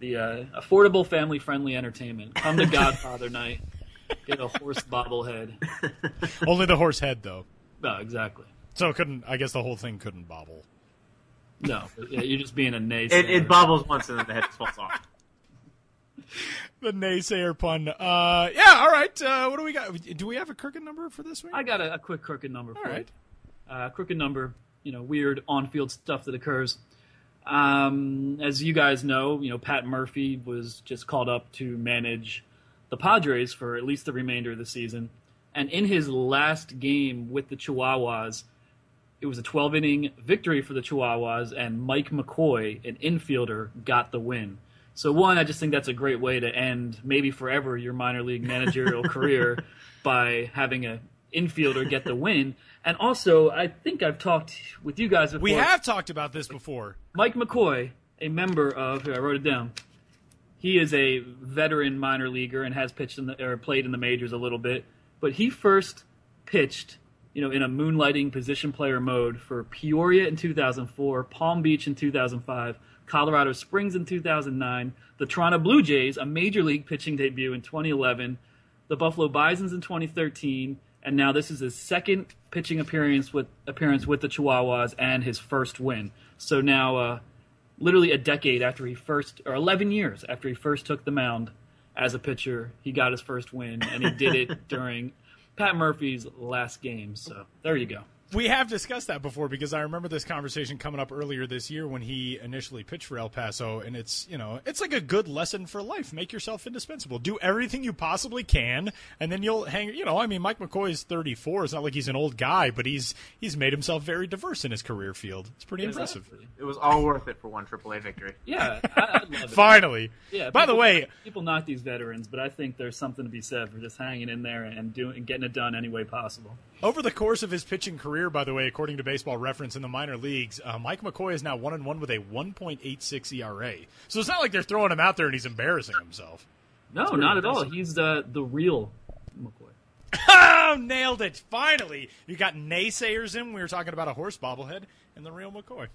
Speaker 5: the uh, affordable, family-friendly entertainment. Come to Godfather night, get a horse bobblehead.
Speaker 1: Only the horse head though.
Speaker 5: No, exactly.
Speaker 1: So it couldn't. I guess the whole thing couldn't bobble.
Speaker 5: No, you're just being a naysayer.
Speaker 2: It, it bobbles once and then the head just falls off.
Speaker 1: The naysayer pun. Uh, yeah. All right. Uh, what do we got? Do we have a crooked number for this week?
Speaker 5: I got a, a quick crooked number for
Speaker 1: All right.
Speaker 5: you. Uh, crooked number, you know, weird on-field stuff that occurs. Um, as you guys know, you know, Pat Murphy was just called up to manage the Padres for at least the remainder of the season. And in his last game with the Chihuahuas, it was a 12 inning victory for the Chihuahuas, and Mike McCoy, an infielder, got the win. So, one, I just think that's a great way to end maybe forever your minor league managerial career by having an infielder get the win. And also, I think I've talked with you guys before.
Speaker 1: We have talked about this before.
Speaker 5: Mike McCoy, a member of, here, I wrote it down. He is a veteran minor leaguer and has pitched in the, or played in the majors a little bit. But he first pitched, you know, in a moonlighting position player mode for Peoria in 2004, Palm Beach in 2005, Colorado Springs in 2009, the Toronto Blue Jays, a major league pitching debut in 2011, the Buffalo Bisons in 2013, and now this is his second pitching appearance with appearance with the Chihuahuas and his first win. So now, uh, literally a decade after he first, or 11 years after he first took the mound as a pitcher, he got his first win, and he did it during Pat Murphy's last game. So there you go.
Speaker 1: We have discussed that before because I remember this conversation coming up earlier this year when he initially pitched for El Paso, and it's you know it's like a good lesson for life. Make yourself indispensable. Do everything you possibly can, and then you'll hang. You know, I mean, Mike McCoy is 34. It's not like he's an old guy, but he's he's made himself very diverse in his career field. It's pretty impressive.
Speaker 2: It was all worth it for one AAA victory.
Speaker 5: Yeah, I, I love it.
Speaker 1: Finally.
Speaker 5: Yeah.
Speaker 1: By the way,
Speaker 5: people knock these veterans, but I think there's something to be said for just hanging in there and doing and getting it done any way possible.
Speaker 1: Over the course of his pitching career, by the way, according to Baseball Reference in the minor leagues, uh, Mike McCoy is now one and one with a 1.86 ERA. So it's not like they're throwing him out there and he's embarrassing himself.
Speaker 5: No, not at all. He's uh, the real McCoy.
Speaker 1: Oh, nailed it! Finally, you got naysayers in. We were talking about a horse bobblehead and the real McCoy,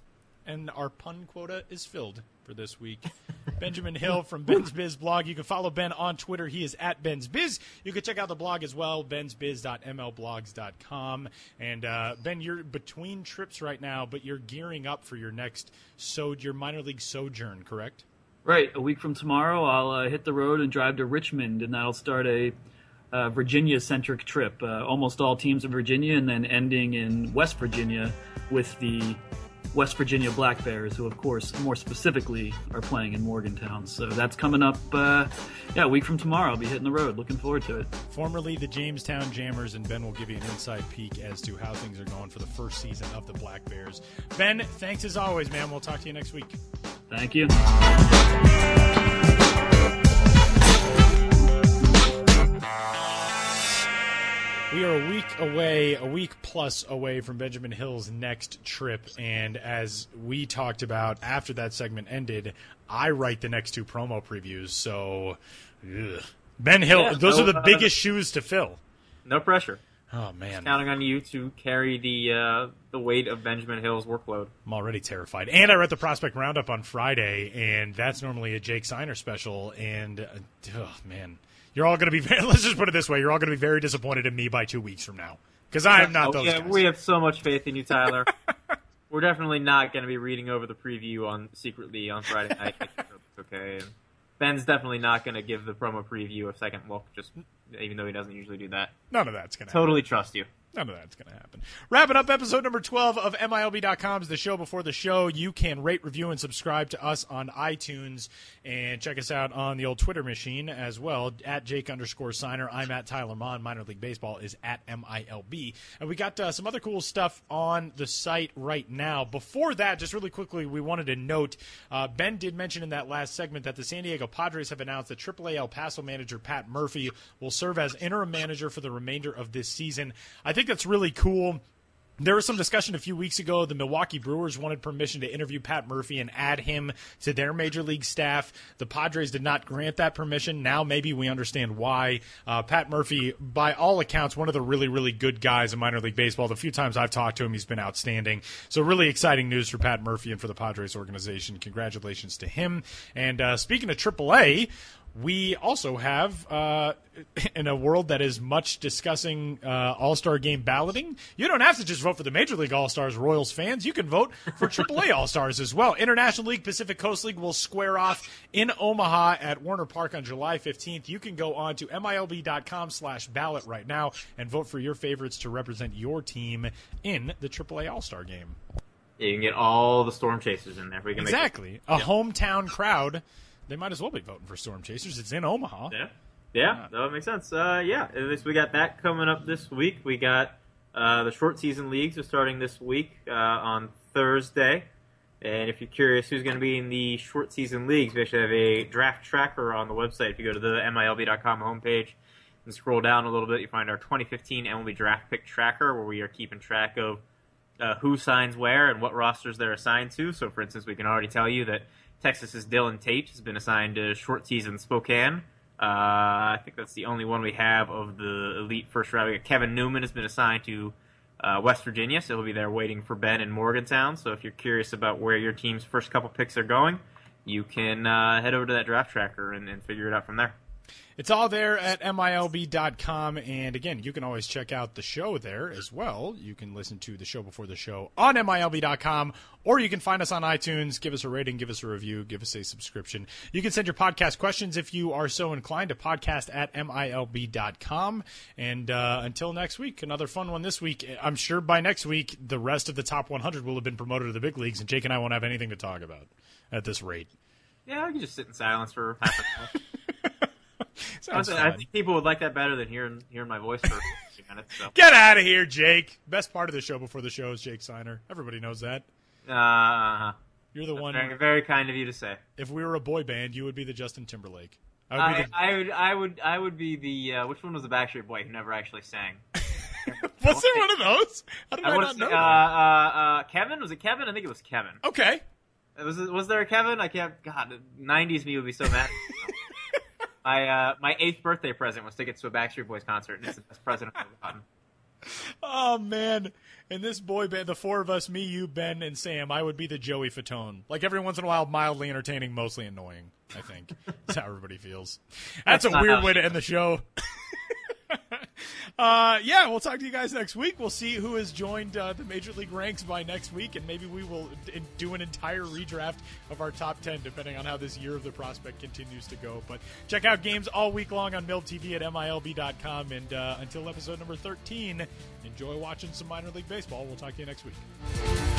Speaker 1: and our pun quota is filled for this week. Benjamin Hill from Ben's Biz blog. You can follow Ben on Twitter. He is at Ben's Biz. You can check out the blog as well, bensbiz.mlblogs.com. And uh, Ben, you're between trips right now, but you're gearing up for your next so your minor league sojourn, correct?
Speaker 5: Right. A week from tomorrow, I'll uh, hit the road and drive to Richmond, and that'll start a uh, Virginia-centric trip. Uh, almost all teams in Virginia, and then ending in West Virginia with the West Virginia Black Bears, who, of course, more specifically, are playing in Morgantown. So that's coming up. Uh, yeah, a week from tomorrow, I'll be hitting the road. Looking forward to it.
Speaker 1: Formerly the Jamestown Jammers, and Ben will give you an inside peek as to how things are going for the first season of the Black Bears. Ben, thanks as always, man. We'll talk to you next week.
Speaker 5: Thank you.
Speaker 1: We are a week away, a week plus away from Benjamin Hill's next trip, and as we talked about after that segment ended, I write the next two promo previews. So, ugh. Ben Hill,
Speaker 2: Yeah,
Speaker 1: those
Speaker 2: so,
Speaker 1: are the
Speaker 2: uh,
Speaker 1: biggest shoes to fill.
Speaker 2: No pressure.
Speaker 1: Oh man,
Speaker 2: Counting on you to carry the uh, the weight of Benjamin Hill's workload.
Speaker 1: I'm already terrified. And I read the prospect roundup on Friday, and that's normally a Jake Seiner special. And uh, oh man, you're all going to be. Very, let's just put it this way: you're all going to be very disappointed in me by two weeks from now because I am not
Speaker 2: Oh,
Speaker 1: those
Speaker 2: yeah,
Speaker 1: guys.
Speaker 2: we have so much faith in you, Tyler. We're definitely not going to be reading over the preview on secretly on Friday night. It's okay. And Ben's definitely not going to give the promo preview a second look, just even though he doesn't usually do that.
Speaker 1: None of that's going to.
Speaker 2: Totally trust you.
Speaker 1: None of that's going to happen. Wrapping up episode number 12 of MILB.com's The Show Before the Show. You can rate, review, and subscribe to us on iTunes and check us out on the old Twitter machine as well at Jake underscore seiner. I'm at Tyler Maun. Minor League Baseball is at MILB. And we got uh, some other cool stuff on the site right now. Before that, just really quickly, we wanted to note uh, Ben did mention in that last segment that the San Diego Padres have announced that AAA El Paso manager Pat Murphy will serve as interim manager for the remainder of this season. I think that's really cool. There was some discussion a few weeks ago. The Milwaukee Brewers wanted permission to interview Pat Murphy and add him to their major league staff. The Padres did not grant that permission. Now maybe we understand why. Uh, Pat Murphy, by all accounts, one of the really, really good guys in minor league baseball. The few times I've talked to him, he's been outstanding. So really exciting news for Pat Murphy and for the Padres organization. Congratulations to him. And uh, speaking of AAA, we also have uh, in a world that is much discussing uh, All Star Game balloting. You don't have to just vote for the Major League All Stars, Royals fans. You can vote for AAA All Stars as well. International League, Pacific Coast League will square off in Omaha at Werner Park on July 15th. You can go on to milb.com/slash ballot right now and vote for your favorites to represent your team in the AAA All Star Game.
Speaker 2: Yeah, you can get all the storm chasers in there. We can
Speaker 1: exactly a hometown crowd they might as well be voting for Storm Chasers. It's in Omaha.
Speaker 2: Yeah, yeah, that would make sense. Uh, yeah, at least we got that coming up this week. We got uh, the short season leagues are starting this week uh, on Thursday. And if you're curious who's going to be in the short season leagues, we actually have a draft tracker on the website. If you go to the MILB.com homepage and scroll down a little bit, you find our 2015 MLB draft pick tracker where we are keeping track of uh, who signs where and what rosters they're assigned to. So, for instance, we can already tell you that Texas's Dylan Tate has been assigned to short season Spokane. Uh, I think that's the only one we have of the elite first round. Kevin Newman has been assigned to uh, West Virginia, so he'll be there waiting for Ben in Morgantown. So if you're curious about where your team's first couple picks are going, you can uh, head over to that draft tracker and, and figure it out from there.
Speaker 1: It's all there at MILB.com. And again, you can always check out the show there as well. You can listen to the show before the show on MILB.com, or you can find us on iTunes. Give us a rating, give us a review, give us a subscription. You can send your podcast questions if you are so inclined to podcast at MILB.com. And uh, until next week, another fun one this week. I'm sure by next week, the rest of the top 100 will have been promoted to the big leagues, and Jake and I won't have anything to talk about at this rate.
Speaker 2: Yeah, I can just sit in silence for half an hour. I think people would like that better than hearing hearing my voice for minutes. So.
Speaker 1: Get out of here, Jake. Best part of the show before the show is Jake Seiner. Everybody knows that.
Speaker 2: Uh,
Speaker 1: You're the one.
Speaker 2: Very, very kind of you to say.
Speaker 1: If we were a boy band, you would be the Justin Timberlake. I would
Speaker 2: I,
Speaker 1: be the,
Speaker 2: I would, I would, I would be the. Uh, which one was the Backstreet Boy who never actually sang?
Speaker 1: was there one of those? How did I,
Speaker 2: I
Speaker 1: not know
Speaker 2: say,
Speaker 1: that?
Speaker 2: uh, uh, uh, Kevin. Was it Kevin? I think it was Kevin.
Speaker 1: Okay.
Speaker 2: Was was there a Kevin? I can't. God, '90s me would be so mad. my uh, my eighth birthday present was tickets to a Backstreet Boys concert, and it's the best present I've ever gotten.
Speaker 1: Oh man. In this boy band, the four of us, me, you, Ben, and Sam, I would be the Joey Fatone. Like every once in a while, mildly entertaining, mostly annoying. I think that's how everybody feels. That's,
Speaker 2: That's
Speaker 1: a weird way to end the show. uh, yeah, we'll talk to you guys next week. We'll see who has joined uh, the major league ranks by next week, and maybe we will do an entire redraft of our top ten, depending on how this year of the prospect continues to go. But check out games all week long on MILB TV at milb.com. And uh, until episode number thirteen, enjoy watching some minor league baseball. We'll talk to you next week.